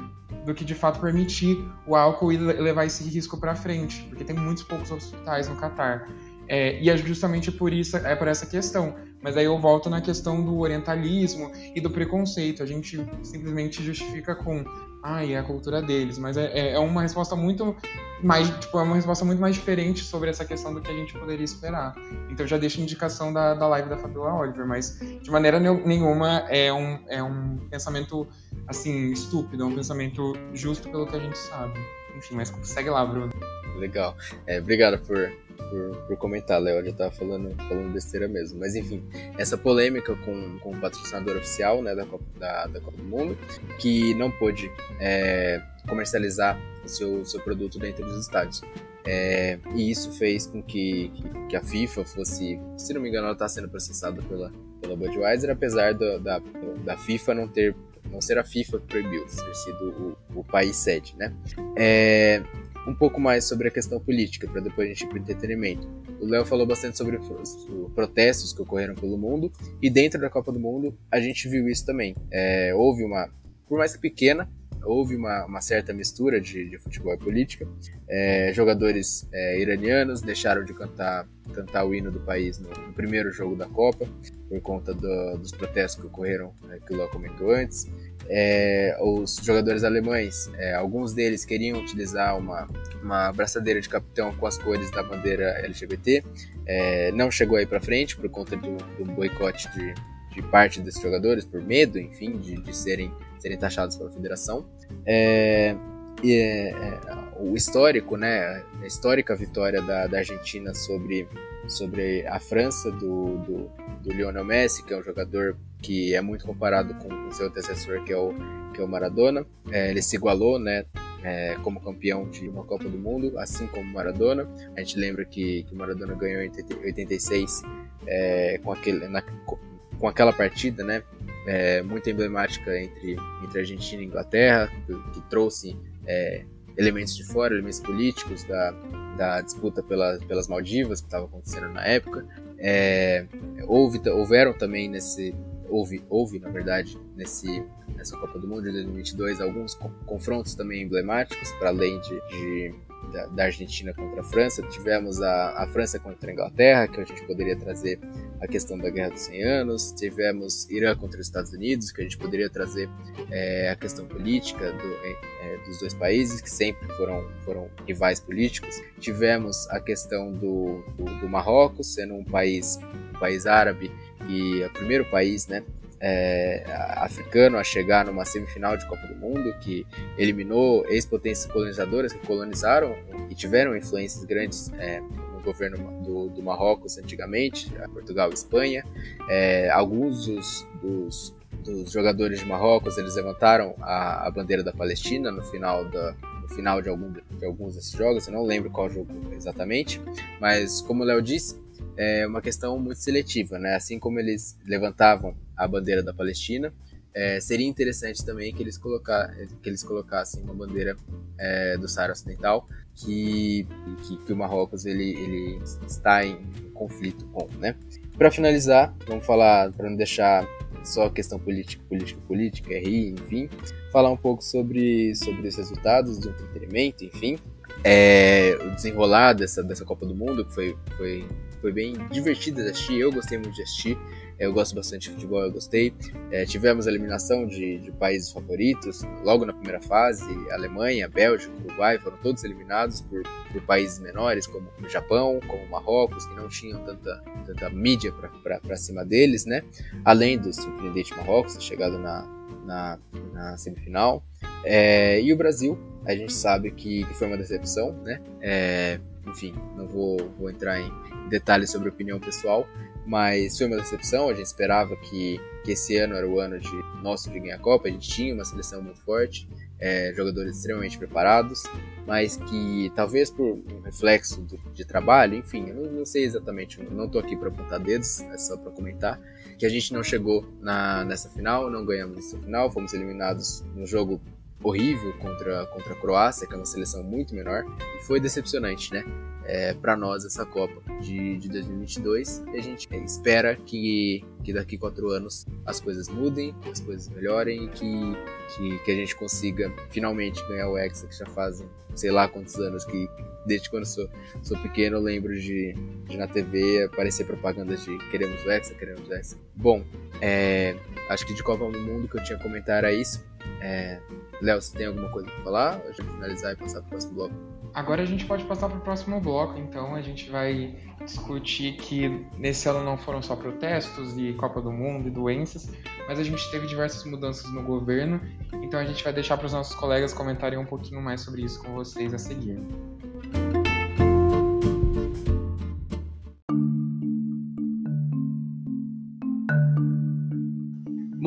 A: do que de fato permitir o álcool e levar esse risco para frente, porque tem muitos poucos hospitais no Catar. É, e é justamente por isso, é por essa questão. Mas aí eu volto na questão do orientalismo e do preconceito. A gente simplesmente justifica com, ah, é a cultura deles. Mas é, é, é uma resposta muito mais, tipo, é uma resposta muito mais diferente sobre essa questão do que a gente poderia esperar. Então já deixo a indicação da, da live da Fabiola Oliver, mas de maneira nenhuma é um, é um pensamento, assim, estúpido, é um pensamento justo pelo que a gente sabe. Enfim, mas segue lá, Bruno.
B: Legal. É, obrigado por por, por comentar, Léo. Já tava falando, falando besteira mesmo. Mas enfim, essa polêmica com, com o patrocinador oficial né, da, Copa, da, da Copa do Mundo, que não pôde é, comercializar o seu, seu produto dentro dos estádios. É, e isso fez com que, que, que, a FIFA fosse, se não me engano, ela está sendo processada pela, pela Budweiser, apesar do, da, da FIFA não ter não ser a FIFA que proibiu, ter sido o, o país sede, né? É, um pouco mais sobre a questão política, para depois a gente ir para entretenimento. O Léo falou bastante sobre os protestos que ocorreram pelo mundo, e dentro da Copa do Mundo a gente viu isso também. É, houve uma, por mais que pequena, houve uma, uma certa mistura de, de, futebol e política. É, jogadores é, iranianos deixaram de cantar, cantar o hino do país no, no primeiro jogo da Copa, por conta do, dos protestos que ocorreram, é, que o Léo comentou antes é, os jogadores alemães, é, alguns deles queriam utilizar uma, uma braçadeira de capitão com as cores da bandeira LGBT, é, não chegou aí para frente por conta do, do boicote de, de, parte desses jogadores, por medo, enfim, de, de serem, serem taxados pela federação. É, e, é, é, o histórico, né, a histórica vitória da, da Argentina sobre, sobre a França do, do, do Lionel Messi, que é um jogador que é muito comparado com o seu antecessor, que é o, que é o Maradona. É, ele se igualou, né, é, como campeão de uma Copa do Mundo, assim como Maradona. A gente lembra que, que Maradona ganhou em 86 é, com, aquele, na, com aquela partida, né, é, muito emblemática entre, entre Argentina e Inglaterra, que, que trouxe é, elementos de fora, elementos políticos da, da disputa pela, pelas Maldivas que estava acontecendo na época. É, houve, houveram também nesse, houve, houve na verdade, nesse, nessa Copa do Mundo de 2022 alguns confrontos também emblemáticos, para além de, de da, da, Argentina contra a França. Tivemos a, a França contra a Inglaterra, que a gente poderia trazer a questão da Guerra dos 100 Anos. Tivemos Irã contra os Estados Unidos, que a gente poderia trazer é, a questão política do, é, dos dois países, que sempre foram, foram rivais políticos. Tivemos a questão do, do, do Marrocos, sendo um país, um país árabe e é o primeiro país, né, é, africano a chegar numa semifinal de Copa do Mundo, que eliminou ex-potências colonizadoras que colonizaram e tiveram influências grandes é, no governo do, do, Marrocos antigamente, Portugal e Espanha. É, alguns dos, dos, dos, jogadores de Marrocos eles levantaram a, a bandeira da Palestina no final da, final de, algum, de alguns desses jogos, eu não lembro qual jogo exatamente, mas como o Léo disse, é uma questão muito seletiva, né? Assim como eles levantavam a bandeira da Palestina, é, seria interessante também que eles, colocar, que eles colocassem uma bandeira é, do Saara Ocidental que, que, que, o Marrocos ele, ele está em conflito com, né? Para finalizar, vamos falar, para não deixar só questão política, política, política, RI, enfim, falar um pouco sobre, sobre os resultados do entretenimento, enfim, é, o desenrolar dessa, dessa Copa do Mundo, que foi, foi, foi bem divertido de assistir, eu gostei muito de assistir, eu gosto bastante de futebol, eu gostei. É, tivemos a eliminação de, de, países favoritos logo na primeira fase. Alemanha, Bélgica, Uruguai foram todos eliminados por, por países menores, como o Japão, como Marrocos, que não tinham tanta, tanta mídia para cima deles, né? Além do surpreendente Marrocos, chegado na, na, na semifinal. É, e o Brasil, a gente sabe que, que foi uma decepção, né? É, enfim, não vou, vou entrar em detalhes sobre opinião pessoal, mas foi uma decepção. A gente esperava que, que esse ano era o ano de nosso de ganhar a Copa. A gente tinha uma seleção muito forte, é, jogadores extremamente preparados, mas que talvez por um reflexo do, de trabalho, enfim, eu não, não sei exatamente, não estou aqui para apontar dedos, é só para comentar, que a gente não chegou na, nessa final, não ganhamos nessa final, fomos eliminados no jogo horrível contra, contra a Croácia, que é uma seleção muito menor, e foi decepcionante, né? é, para nós essa Copa de, de 2022 e a gente espera que, que daqui quatro anos as coisas mudem, as coisas melhorem e que, que, que a gente consiga finalmente ganhar o Hexa, que já fazem sei lá quantos anos que desde quando sou, sou pequeno eu lembro de, de na TV aparecer propaganda de queremos o Hexa, queremos o Hexa. Bom, é, acho que de Copa do Mundo que eu tinha a comentar era isso. É, Léo, você tem alguma coisa para falar? A gente finalizar e passar para o próximo bloco.
A: Agora a gente pode passar para o próximo bloco, então a gente vai discutir que nesse ano não foram só protestos e Copa do Mundo e doenças, mas a gente teve diversas mudanças no governo, então a gente vai deixar para os nossos colegas comentarem um pouquinho mais sobre isso com vocês a seguir.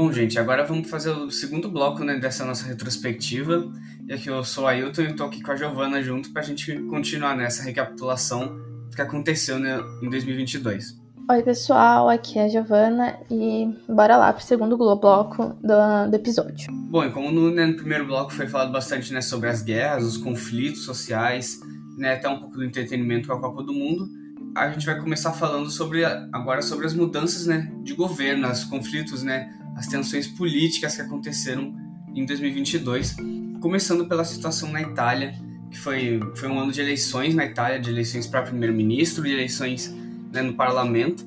C: Bom, gente, agora vamos fazer o segundo bloco né, dessa nossa retrospectiva. E aqui eu sou a Ailton e estou aqui com a Giovana junto para a gente continuar nessa recapitulação do que aconteceu né, em 2022.
D: Oi, pessoal, aqui é a Giovana e bora lá para o segundo bloco do, do, episódio.
C: Bom, e como no, né, no, primeiro bloco foi falado bastante né, sobre as guerras, os conflitos sociais, né, até um pouco do entretenimento com a Copa do Mundo, a gente vai começar falando sobre agora sobre as mudanças né, de governo, os conflitos, né, as tensões políticas que aconteceram em 2022, começando pela situação na Itália, que foi, foi um ano de eleições na Itália, de eleições para primeiro-ministro, de eleições né, no parlamento,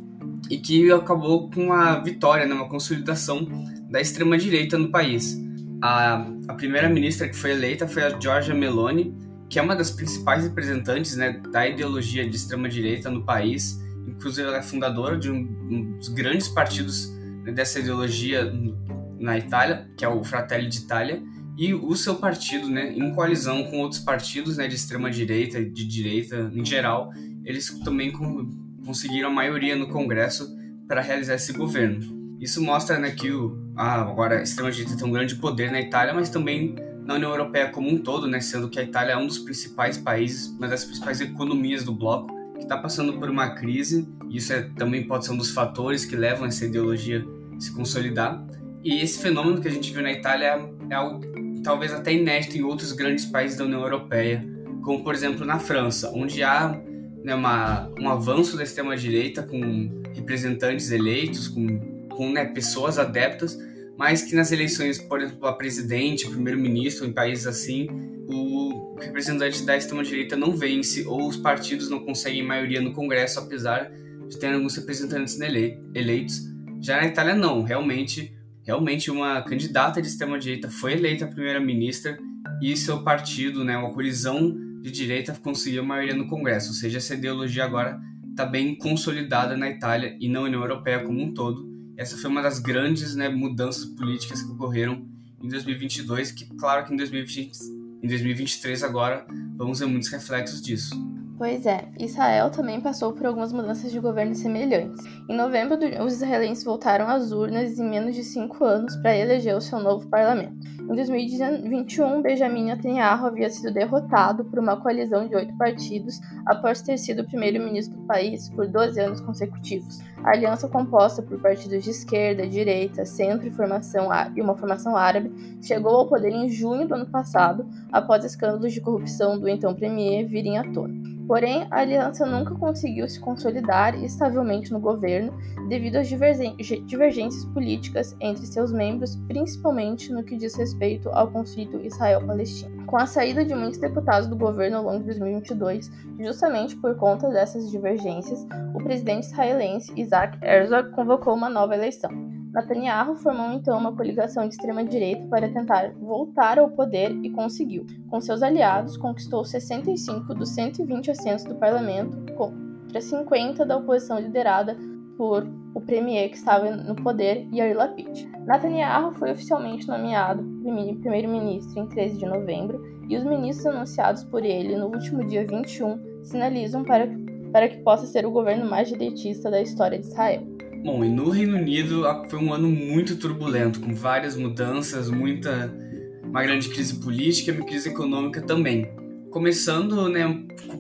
C: e que acabou com uma vitória, né, uma consolidação da extrema-direita no país. A, a primeira-ministra que foi eleita foi a Giorgia Meloni, que é uma das principais representantes né, da ideologia de extrema-direita no país, inclusive ela é fundadora de um, um dos grandes partidos dessa ideologia na Itália, que é o Fratelli d'Italia, e o seu partido, né, em coalizão com outros partidos né, de extrema direita de direita em geral, eles também conseguiram a maioria no Congresso para realizar esse governo. Isso mostra né, que o, a, agora a extrema direita tem um grande poder na Itália, mas também na União Europeia como um todo, né, sendo que a Itália é um dos principais países, uma das principais economias do bloco, que está passando por uma crise. Isso é, também pode ser um dos fatores que levam essa ideologia se consolidar. E esse fenômeno que a gente viu na Itália é algo talvez até inédito em outros grandes países da União Europeia, como por exemplo na França, onde há né, uma, um avanço da extrema-direita com representantes eleitos, com, com né, pessoas adeptas, mas que nas eleições, por exemplo, a presidente, primeiro-ministro, em países assim, o representante da extrema-direita não vence ou os partidos não conseguem maioria no Congresso, apesar de ter alguns representantes eleitos. Já na Itália, não. Realmente, realmente uma candidata de extrema-direita foi eleita primeira-ministra e seu partido, né, uma colisão de direita, conseguiu maioria no Congresso. Ou seja, essa ideologia agora está bem consolidada na Itália e na União Europeia como um todo. Essa foi uma das grandes né, mudanças políticas que ocorreram em 2022, que claro que em, 2020, em 2023 agora vamos ver muitos reflexos disso.
D: Pois é, Israel também passou por algumas mudanças de governo semelhantes. Em novembro, os israelenses voltaram às urnas em menos de cinco anos para eleger o seu novo parlamento. Em 2021, Benjamin Netanyahu havia sido derrotado por uma coalizão de oito partidos após ter sido primeiro-ministro do país por 12 anos consecutivos. A aliança composta por partidos de esquerda, direita, centro e, formação, e uma formação árabe chegou ao poder em junho do ano passado, após escândalos de corrupção do então premier virem à tona. Porém, a aliança nunca conseguiu se consolidar estavelmente no governo devido às divergências políticas entre seus membros, principalmente no que diz respeito ao conflito Israel-Palestina. Com a saída de muitos deputados do governo ao longo de 2022, justamente por conta dessas divergências, o presidente israelense Isaac Herzog convocou uma nova eleição. Netanyahu formou então uma coligação de extrema-direita para tentar voltar ao poder e conseguiu. Com seus aliados, conquistou 65 dos 120 assentos do parlamento contra 50 da oposição liderada por o premier que estava no poder, Yair Lapid. Netanyahu foi oficialmente nomeado primeiro-ministro em 13 de novembro e os ministros anunciados por ele no último dia 21 sinalizam para, para que possa ser o governo mais direitista da história de Israel.
C: Bom, e no Reino Unido foi um ano muito turbulento, com várias mudanças, muita uma grande crise política e uma crise econômica também. Começando, né,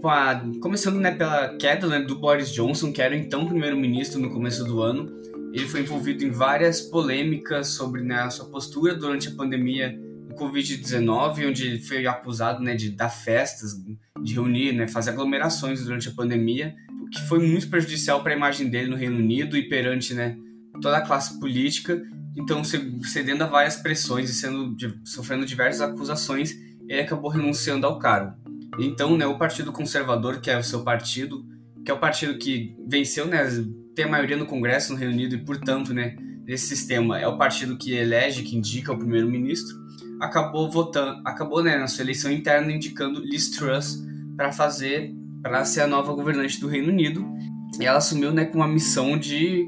C: a, começando né, pela queda né, do Boris Johnson, que era então primeiro-ministro no começo do ano. Ele foi envolvido em várias polêmicas sobre né, a sua postura durante a pandemia Covid-19, onde ele foi acusado né, de dar festas, de reunir, né, fazer aglomerações durante a pandemia que foi muito prejudicial para a imagem dele no Reino Unido e perante né, toda a classe política. Então, cedendo a várias pressões e sendo, sofrendo diversas acusações, ele acabou renunciando ao cargo. Então, né, o Partido Conservador, que é o seu partido, que é o partido que venceu, né, tem a maioria no Congresso no Reino Unido e, portanto, né, nesse sistema é o partido que elege, que indica o primeiro-ministro, acabou votando, acabou né, na sua eleição interna indicando Liz Truss para fazer para ser a nova governante do Reino Unido. E ela assumiu né, com a missão de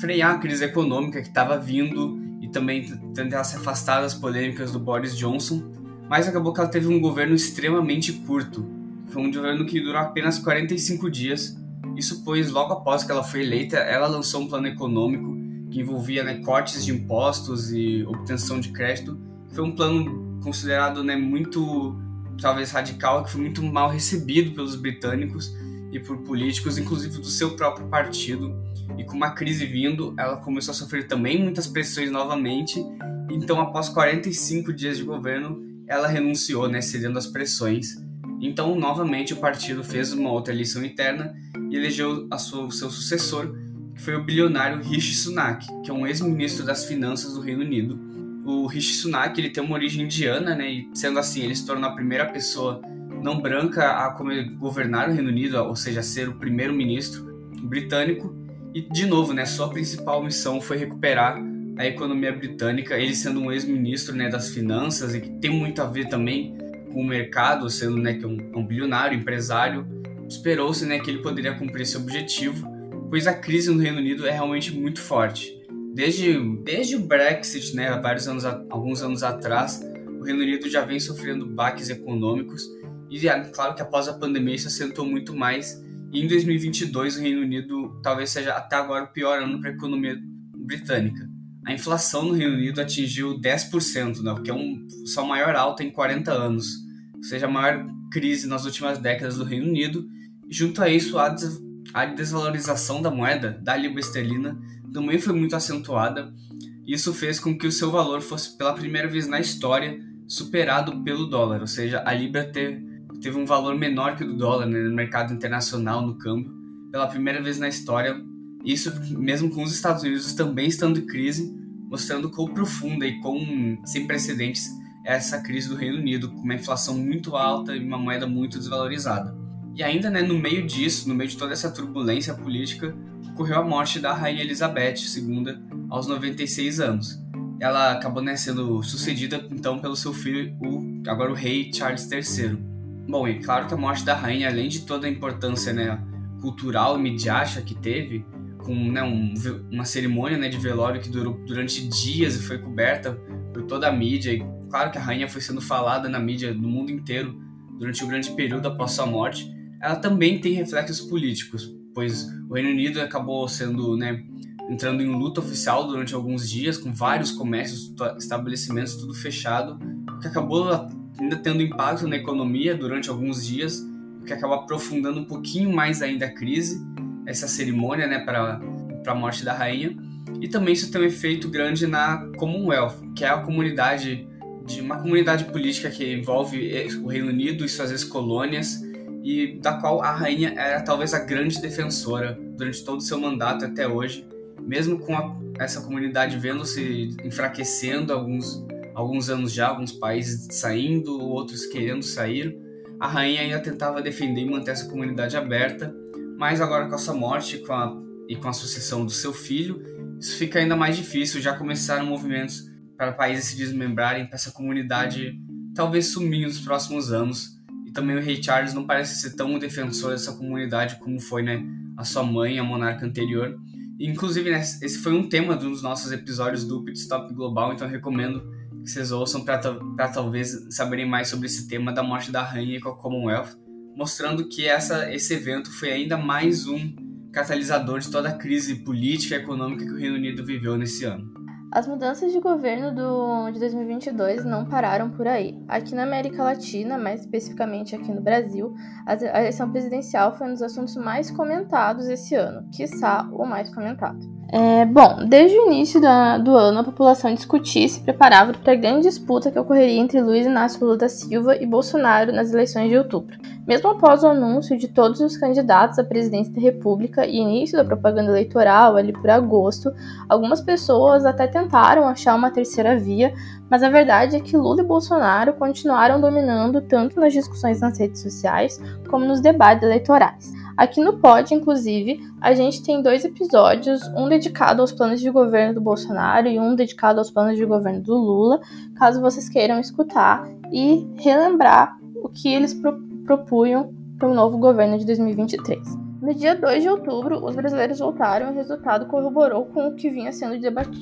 C: frear a crise econômica que estava vindo e também tentar se afastar das polêmicas do Boris Johnson. Mas acabou que ela teve um governo extremamente curto. Foi um governo que durou apenas 45 dias. Isso pois, logo após que ela foi eleita, ela lançou um plano econômico que envolvia né, cortes de impostos e obtenção de crédito. Foi um plano considerado né, muito talvez radical, que foi muito mal recebido pelos britânicos e por políticos, inclusive do seu próprio partido. E com uma crise vindo, ela começou a sofrer também muitas pressões novamente. Então, após 45 dias de governo, ela renunciou, né, cedendo às pressões. Então, novamente, o partido fez uma outra eleição interna e elegeu sua, o seu sucessor, que foi o bilionário Rishi Sunak, que é um ex-ministro das Finanças do Reino Unido o Rishi Sunak ele tem uma origem indiana, né? E sendo assim, ele se tornou a primeira pessoa não branca a governar o Reino Unido, ou seja, a ser o primeiro-ministro britânico. E de novo, né? Sua principal missão foi recuperar a economia britânica, ele sendo um ex-ministro né, das finanças e que tem muito a ver também com o mercado, sendo né, que é um, um bilionário, empresário. Esperou-se né, que ele poderia cumprir esse objetivo, pois a crise no Reino Unido é realmente muito forte desde, desde o Brexit, né, vários anos, alguns anos atrás, o Reino Unido já vem sofrendo baques econômicos e é claro que após a pandemia isso acentuou muito mais. E em 2022 o Reino Unido talvez seja até agora o pior ano para a economia britânica. A inflação no Reino Unido atingiu 10%, né, que é um, sua maior alta em 40 anos, ou seja, a maior crise nas últimas décadas do Reino Unido. E junto a isso, a, a desvalorização da moeda, da libra esterlina, também foi muito acentuada. Isso fez com que o seu valor fosse pela primeira vez na história superado pelo dólar, ou seja, a libra teve, teve um valor menor que o do dólar né, no mercado internacional, no câmbio, pela primeira vez na história. Isso mesmo com os Estados Unidos também estando em crise, mostrando quão profunda e quão sem precedentes é essa crise do Reino Unido, com uma inflação muito alta e uma moeda muito desvalorizada. E ainda né, no meio disso, no meio de toda essa turbulência política, ocorreu a morte da rainha Elizabeth II aos 96 anos. Ela acabou né, sendo sucedida então pelo seu filho, o, agora o rei Charles III. Bom, e claro que a morte da rainha, além de toda a importância né, cultural e midiática que teve, com né, um, uma cerimônia né, de velório que durou durante dias e foi coberta por toda a mídia, e claro que a rainha foi sendo falada na mídia do mundo inteiro durante o grande período após sua morte, ela também tem reflexos políticos, pois o Reino Unido acabou sendo, né, entrando em luta oficial durante alguns dias, com vários comércios, estabelecimentos tudo fechado, que acabou ainda tendo impacto na economia durante alguns dias, que acabou aprofundando um pouquinho mais ainda a crise, essa cerimônia, né, para para a morte da rainha. E também isso tem um efeito grande na Commonwealth, que é a comunidade de uma comunidade política que envolve eh, o Reino Unido e suas ex-colônias e da qual a rainha era talvez a grande defensora durante todo o seu mandato até hoje, mesmo com a, essa comunidade vendo-se enfraquecendo alguns alguns anos já, alguns países saindo, outros querendo sair, a rainha ainda tentava defender e manter essa comunidade aberta, mas agora com a sua morte com a, e com a sucessão do seu filho, isso fica ainda mais difícil. Já começaram movimentos para países se desmembrarem, para essa comunidade talvez sumir nos próximos anos. Também o rei Charles não parece ser tão defensor dessa comunidade como foi né, a sua mãe, a monarca anterior. Inclusive, né, esse foi um tema dos nossos episódios do Pit Stop Global, então recomendo que vocês ouçam para talvez saberem mais sobre esse tema da morte da rainha com a Commonwealth, mostrando que essa, esse evento foi ainda mais um catalisador de toda a crise política e econômica que o Reino Unido viveu nesse ano.
D: As mudanças de governo do, de 2022 não pararam por aí. Aqui na América Latina, mais especificamente aqui no Brasil, a eleição presidencial foi um dos assuntos mais comentados esse ano, quiçá o mais comentado. É, bom, desde o início do, do ano, a população discutia e se preparava para a grande disputa que ocorreria entre Luiz Inácio Lula da Silva e Bolsonaro nas eleições de outubro. Mesmo após o anúncio de todos os candidatos à presidência da República e início da propaganda eleitoral ali por agosto, algumas pessoas até tentaram achar uma terceira via, mas a verdade é que Lula e Bolsonaro continuaram dominando tanto nas discussões nas redes sociais como nos debates eleitorais. Aqui no Pod, inclusive, a gente tem dois episódios, um dedicado aos planos de governo do Bolsonaro e um dedicado aos planos de governo do Lula, caso vocês queiram escutar e relembrar o que eles pro propunham para o novo governo de 2023. No dia 2 de outubro, os brasileiros votaram e o resultado corroborou com o que vinha sendo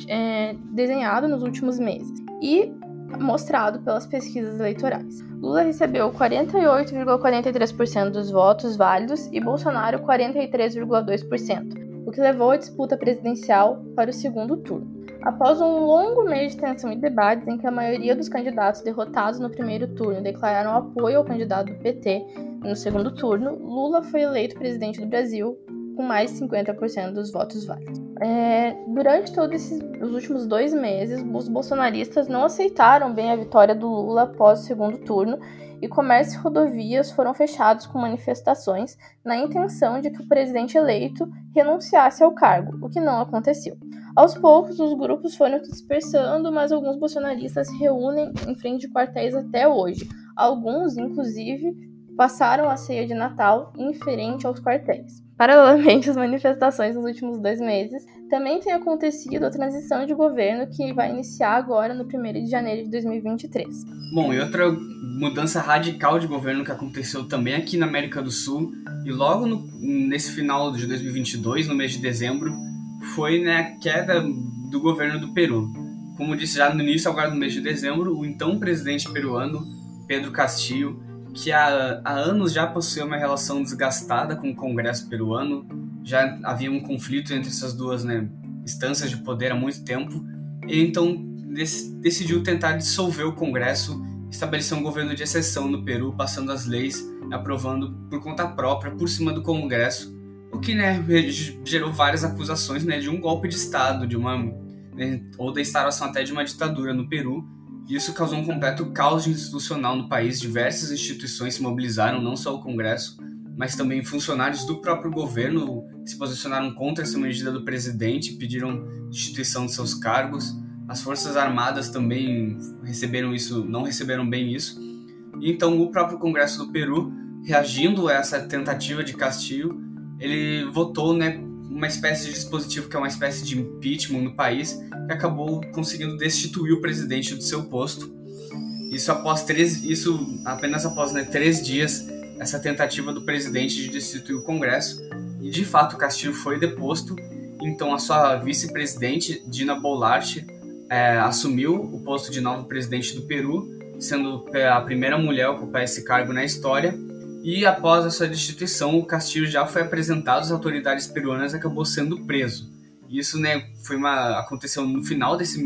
D: é, desenhado nos últimos meses. E mostrado pelas pesquisas eleitorais. Lula recebeu 48,43% dos votos válidos e Bolsonaro 43,2%, o que levou a disputa presidencial para o segundo turno. Após um longo mês de tensão e debates em que a maioria dos candidatos derrotados no primeiro turno declararam apoio ao candidato do PT no segundo turno, Lula foi eleito presidente do Brasil com mais de 50% dos votos válidos. É, durante todos os últimos dois meses, os bolsonaristas não aceitaram bem a vitória do Lula após o segundo turno e comércio e rodovias foram fechados com manifestações na intenção de que o presidente eleito renunciasse ao cargo, o que não aconteceu. Aos poucos, os grupos foram dispersando, mas alguns bolsonaristas se reúnem em frente de quartéis até hoje. Alguns, inclusive, passaram a ceia de Natal em frente aos quartéis. Paralelamente [laughs] às manifestações nos últimos dois meses, também tem acontecido a transição de governo que vai iniciar agora no 1 de janeiro de 2023.
C: Bom, e outra mudança radical de governo que aconteceu também aqui na América do Sul, e logo no, nesse final de 2022, no mês de dezembro, foi né, a queda do governo do Peru. Como disse já no início, agora no mês de dezembro, o então presidente peruano, Pedro Castillo, que há, há anos já possuía uma relação desgastada com o Congresso peruano, já havia um conflito entre essas duas né, instâncias de poder há muito tempo, e então decidiu tentar dissolver o Congresso, estabelecer um governo de exceção no Peru, passando as leis, aprovando por conta própria, por cima do Congresso, o que né, gerou várias acusações né, de um golpe de Estado, de uma né, ou da instalação até de uma ditadura no Peru, isso causou um completo caos institucional no país. Diversas instituições se mobilizaram, não só o Congresso, mas também funcionários do próprio governo se posicionaram contra essa medida do presidente, pediram destituição de seus cargos. As Forças Armadas também receberam isso, não receberam bem isso. E então o próprio Congresso do Peru, reagindo a essa tentativa de Castillo, ele votou, né, uma espécie de dispositivo que é uma espécie de impeachment no país, que acabou conseguindo destituir o presidente do seu posto. Isso após três, isso apenas após né, três dias essa tentativa do presidente de destituir o Congresso e de fato Castillo foi deposto. Então a sua vice-presidente Dina Boluarte é, assumiu o posto de novo presidente do Peru, sendo a primeira mulher a ocupar esse cargo na história e após a sua destituição, o Castilho já foi apresentado às autoridades peruanas e acabou sendo preso. Isso, né, foi uma aconteceu no final desse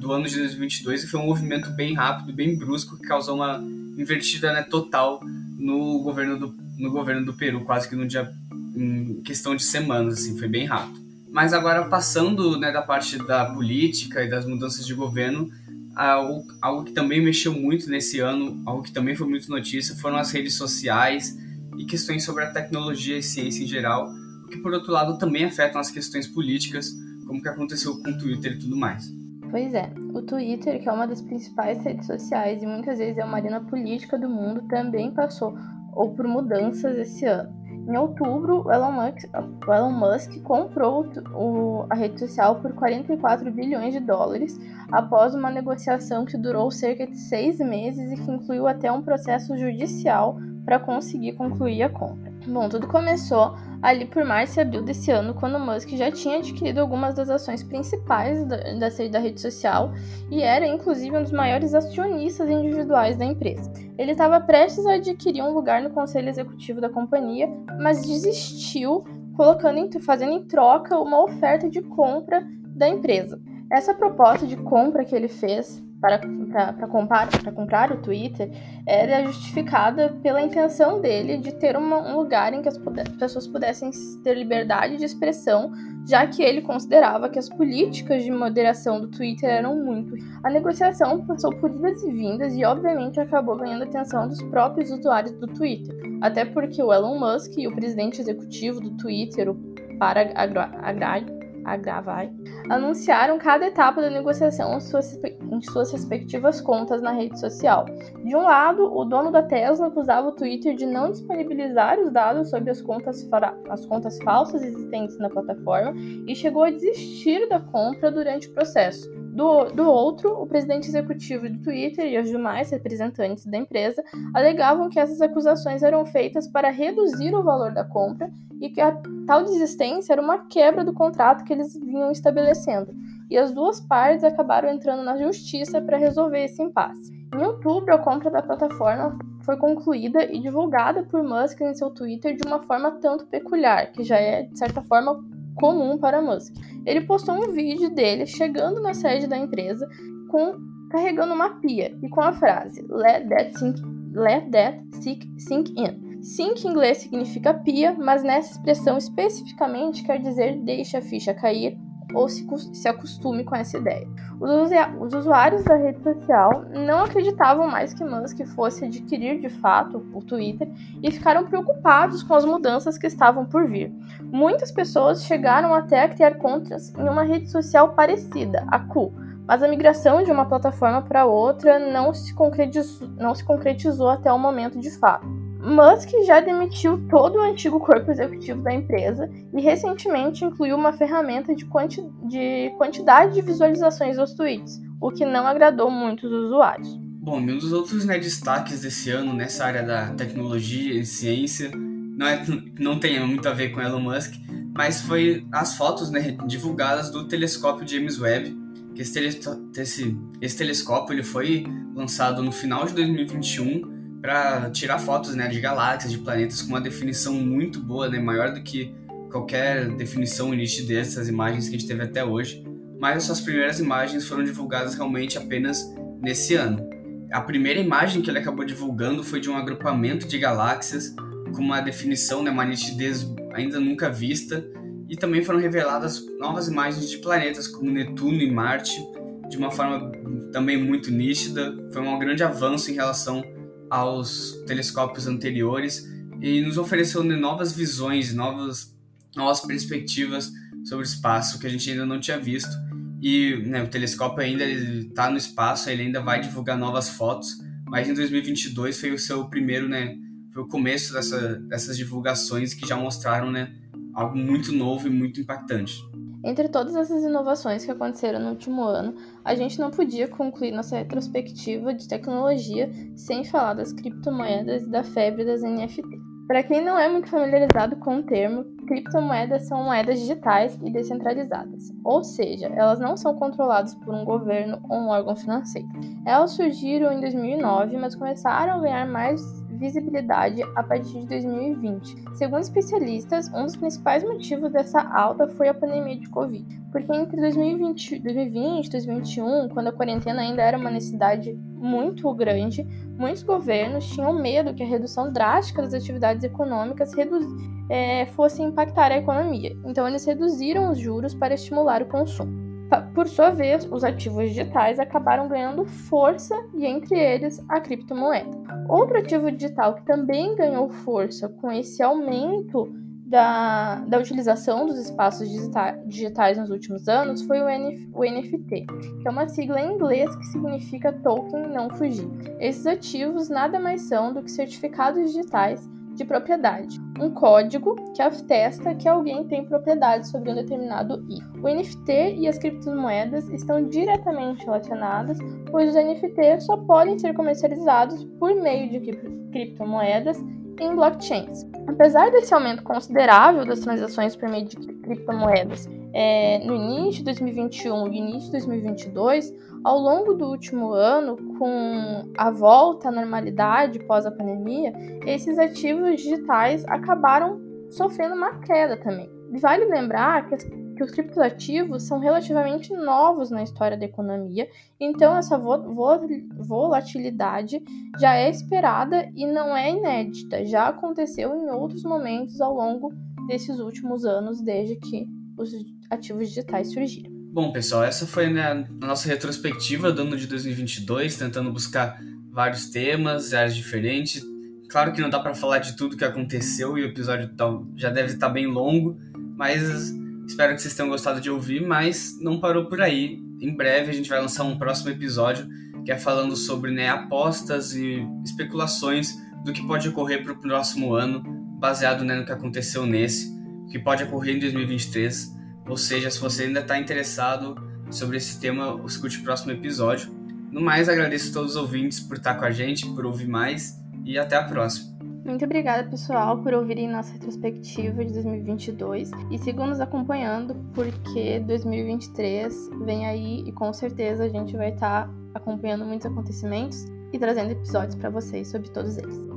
C: do ano de 2022 e foi um movimento bem rápido, bem brusco que causou uma invertida, né, total no governo do no governo do Peru, quase que no dia em questão de semanas, assim, foi bem rápido. Mas agora, passando né, da parte da política e das mudanças de governo, algo, algo que também mexeu muito nesse ano, algo que também foi muito notícia, foram as redes sociais e questões sobre a tecnologia e ciência em geral, o que, por outro lado, também afetam as questões políticas, como que aconteceu com o Twitter e tudo mais.
D: Pois é, o Twitter, que é uma das principais redes sociais e muitas vezes é uma arena política do mundo, também passou ou por mudanças esse ano. Em outubro, o Elon Musk, o Elon Musk comprou o, a rede social por 44 bilhões de dólares após uma negociação que durou cerca de seis meses e que incluiu até um processo judicial para conseguir concluir a compra. Bom, tudo começou ali por março e abril desse ano, quando Musk já tinha adquirido algumas das ações principais da, da, da rede social e era, inclusive, um dos maiores acionistas individuais da empresa. Ele estava prestes a adquirir um lugar no conselho executivo da companhia, mas desistiu, colocando em, fazendo em troca uma oferta de compra da empresa. Essa proposta de compra que ele fez para, para, para, comprar, para comprar o Twitter era justificada pela intenção dele de ter uma, um lugar em que as pessoas pudessem ter liberdade de expressão, já que ele considerava que as políticas de moderação do Twitter eram muito. A negociação passou por idas e vindas e, obviamente, acabou ganhando a atenção dos próprios usuários do Twitter, até porque o Elon Musk e o presidente executivo do Twitter, o Parag Agrawal, a Gravai, anunciaram cada etapa da negociação em suas, em suas respectivas contas na rede social. De um lado, o dono da Tesla acusava o Twitter de não disponibilizar os dados sobre as contas, as contas falsas existentes na plataforma e chegou a desistir da compra durante o processo. Do, do outro, o presidente executivo do Twitter e os demais representantes da empresa alegavam que essas acusações eram feitas para reduzir o valor da compra e que a tal desistência era uma quebra do contrato que eles vinham estabelecendo. E as duas partes acabaram entrando na justiça para resolver esse impasse. Em outubro, a compra da plataforma foi concluída e divulgada por Musk em seu Twitter de uma forma tanto peculiar, que já é, de certa forma, comum para Musk. Ele postou um vídeo dele chegando na sede da empresa com carregando uma pia e com a frase Let that sink, let that sink, sink in. Sink em inglês significa pia, mas nessa expressão especificamente quer dizer deixe a ficha cair ou se, se acostume com essa ideia. Os, usuários da rede social não acreditavam mais que Musk fosse adquirir de fato o Twitter e ficaram preocupados com as mudanças que estavam por vir. Muitas pessoas chegaram até a criar contas em uma rede social parecida, a Ku, mas a migração de uma plataforma para outra não se, não se concretizou até o momento de fato. Musk já demitiu todo o antigo corpo executivo da empresa e recentemente incluiu uma ferramenta de, quanti de quantidade de visualizações dos tweets, o que não agradou muitos usuários.
C: Bom, um dos outros né, destaques desse ano nessa área da tecnologia e ciência não, é, não tem muito a ver com Elon Musk, mas foi as fotos né, divulgadas do telescópio James Webb. Que esse, esse, esse telescópio ele foi lançado no final de 2021 para tirar fotos né, de galáxias, de planetas com uma definição muito boa, né, maior do que qualquer definição e nitidez dessas imagens que a gente teve até hoje. Mas essas primeiras imagens foram divulgadas realmente apenas nesse ano. A primeira imagem que ele acabou divulgando foi de um agrupamento de galáxias com uma definição, né, uma nitidez ainda nunca vista, e também foram reveladas novas imagens de planetas como Netuno e Marte de uma forma também muito nítida. Foi um grande avanço em relação aos telescópios anteriores e nos ofereceu novas visões, novas, novas perspectivas sobre o espaço que a gente ainda não tinha visto. E né, o telescópio ainda está no espaço, ele ainda vai divulgar novas fotos, mas em 2022 foi o seu primeiro, né, foi o começo dessa, dessas divulgações que já mostraram né, algo muito novo e muito impactante.
D: Entre todas essas inovações que aconteceram no último ano, a gente não podia concluir nossa retrospectiva de tecnologia sem falar das criptomoedas e da febre das NFT. Para quem não é muito familiarizado com o termo, criptomoedas são moedas digitais e descentralizadas, ou seja, elas não são controladas por um governo ou um órgão financeiro. Elas surgiram em 2009, mas começaram a ganhar mais visibilidade a partir de 2020. Segundo especialistas, um dos principais motivos dessa alta foi a pandemia de Covid, porque entre 2020, 2020 e 2021, quando a quarentena ainda era uma necessidade muito grande, muitos governos tinham medo que a redução drástica das atividades econômicas é, fosse impactar a economia. Então, eles reduziram os juros para estimular o consumo. Por sua vez, os ativos digitais acabaram ganhando força e, entre eles, a criptomoeda. Outro ativo digital que também ganhou força com esse aumento da, da utilização dos espaços digitais nos últimos anos foi o, NF, o NFT, que é uma sigla em inglês que significa token não fugir. Esses ativos nada mais são do que certificados digitais de propriedade, um código que atesta que alguém tem propriedade sobre um determinado item. O NFT e as criptomoedas estão diretamente relacionadas, pois os NFTs só podem ser comercializados por meio de criptomoedas em blockchains. Apesar desse aumento considerável das transações por meio de criptomoedas é, no início de 2021 e início de 2022, ao longo do último ano, com a volta à normalidade pós a pandemia, esses ativos digitais acabaram sofrendo uma queda também. Vale lembrar que, que os criptoativos são relativamente novos na história da economia, então essa volatilidade já é esperada e não é inédita, já aconteceu em outros momentos ao longo desses últimos anos, desde que os ativos digitais surgiram.
C: Bom, pessoal, essa foi a nossa retrospectiva do ano de 2022, tentando buscar vários temas, áreas diferentes. Claro que não dá para falar de tudo que aconteceu e o episódio tá, já deve estar bem longo, mas espero que vocês tenham gostado de ouvir. Mas não parou por aí. Em breve a gente vai lançar um próximo episódio que é falando sobre né, apostas e especulações do que pode ocorrer para o próximo ano, baseado né, no que aconteceu nesse, que pode ocorrer em 2023 ou seja, se você ainda está interessado sobre esse tema, escute o próximo episódio. No mais, agradeço a todos os ouvintes por estar com a gente, por ouvir mais e até a próxima.
D: Muito obrigada, pessoal, por ouvirem nossa retrospectiva de 2022 e sigam nos acompanhando porque 2023 vem aí e com certeza a gente vai estar acompanhando muitos acontecimentos e trazendo episódios para vocês sobre todos eles.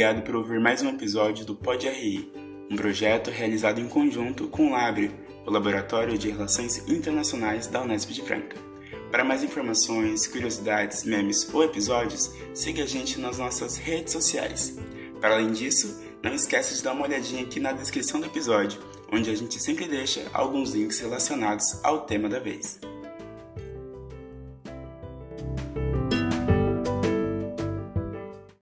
E: Obrigado por ouvir mais um episódio do Pod RI, um projeto realizado em conjunto com o LABRE, o Laboratório de Relações Internacionais da Unesp de Franca. Para mais informações, curiosidades, memes ou episódios, siga a gente nas nossas redes sociais. Para além disso, não esqueça de dar uma olhadinha aqui na descrição do episódio, onde a gente sempre deixa alguns links relacionados ao tema da vez.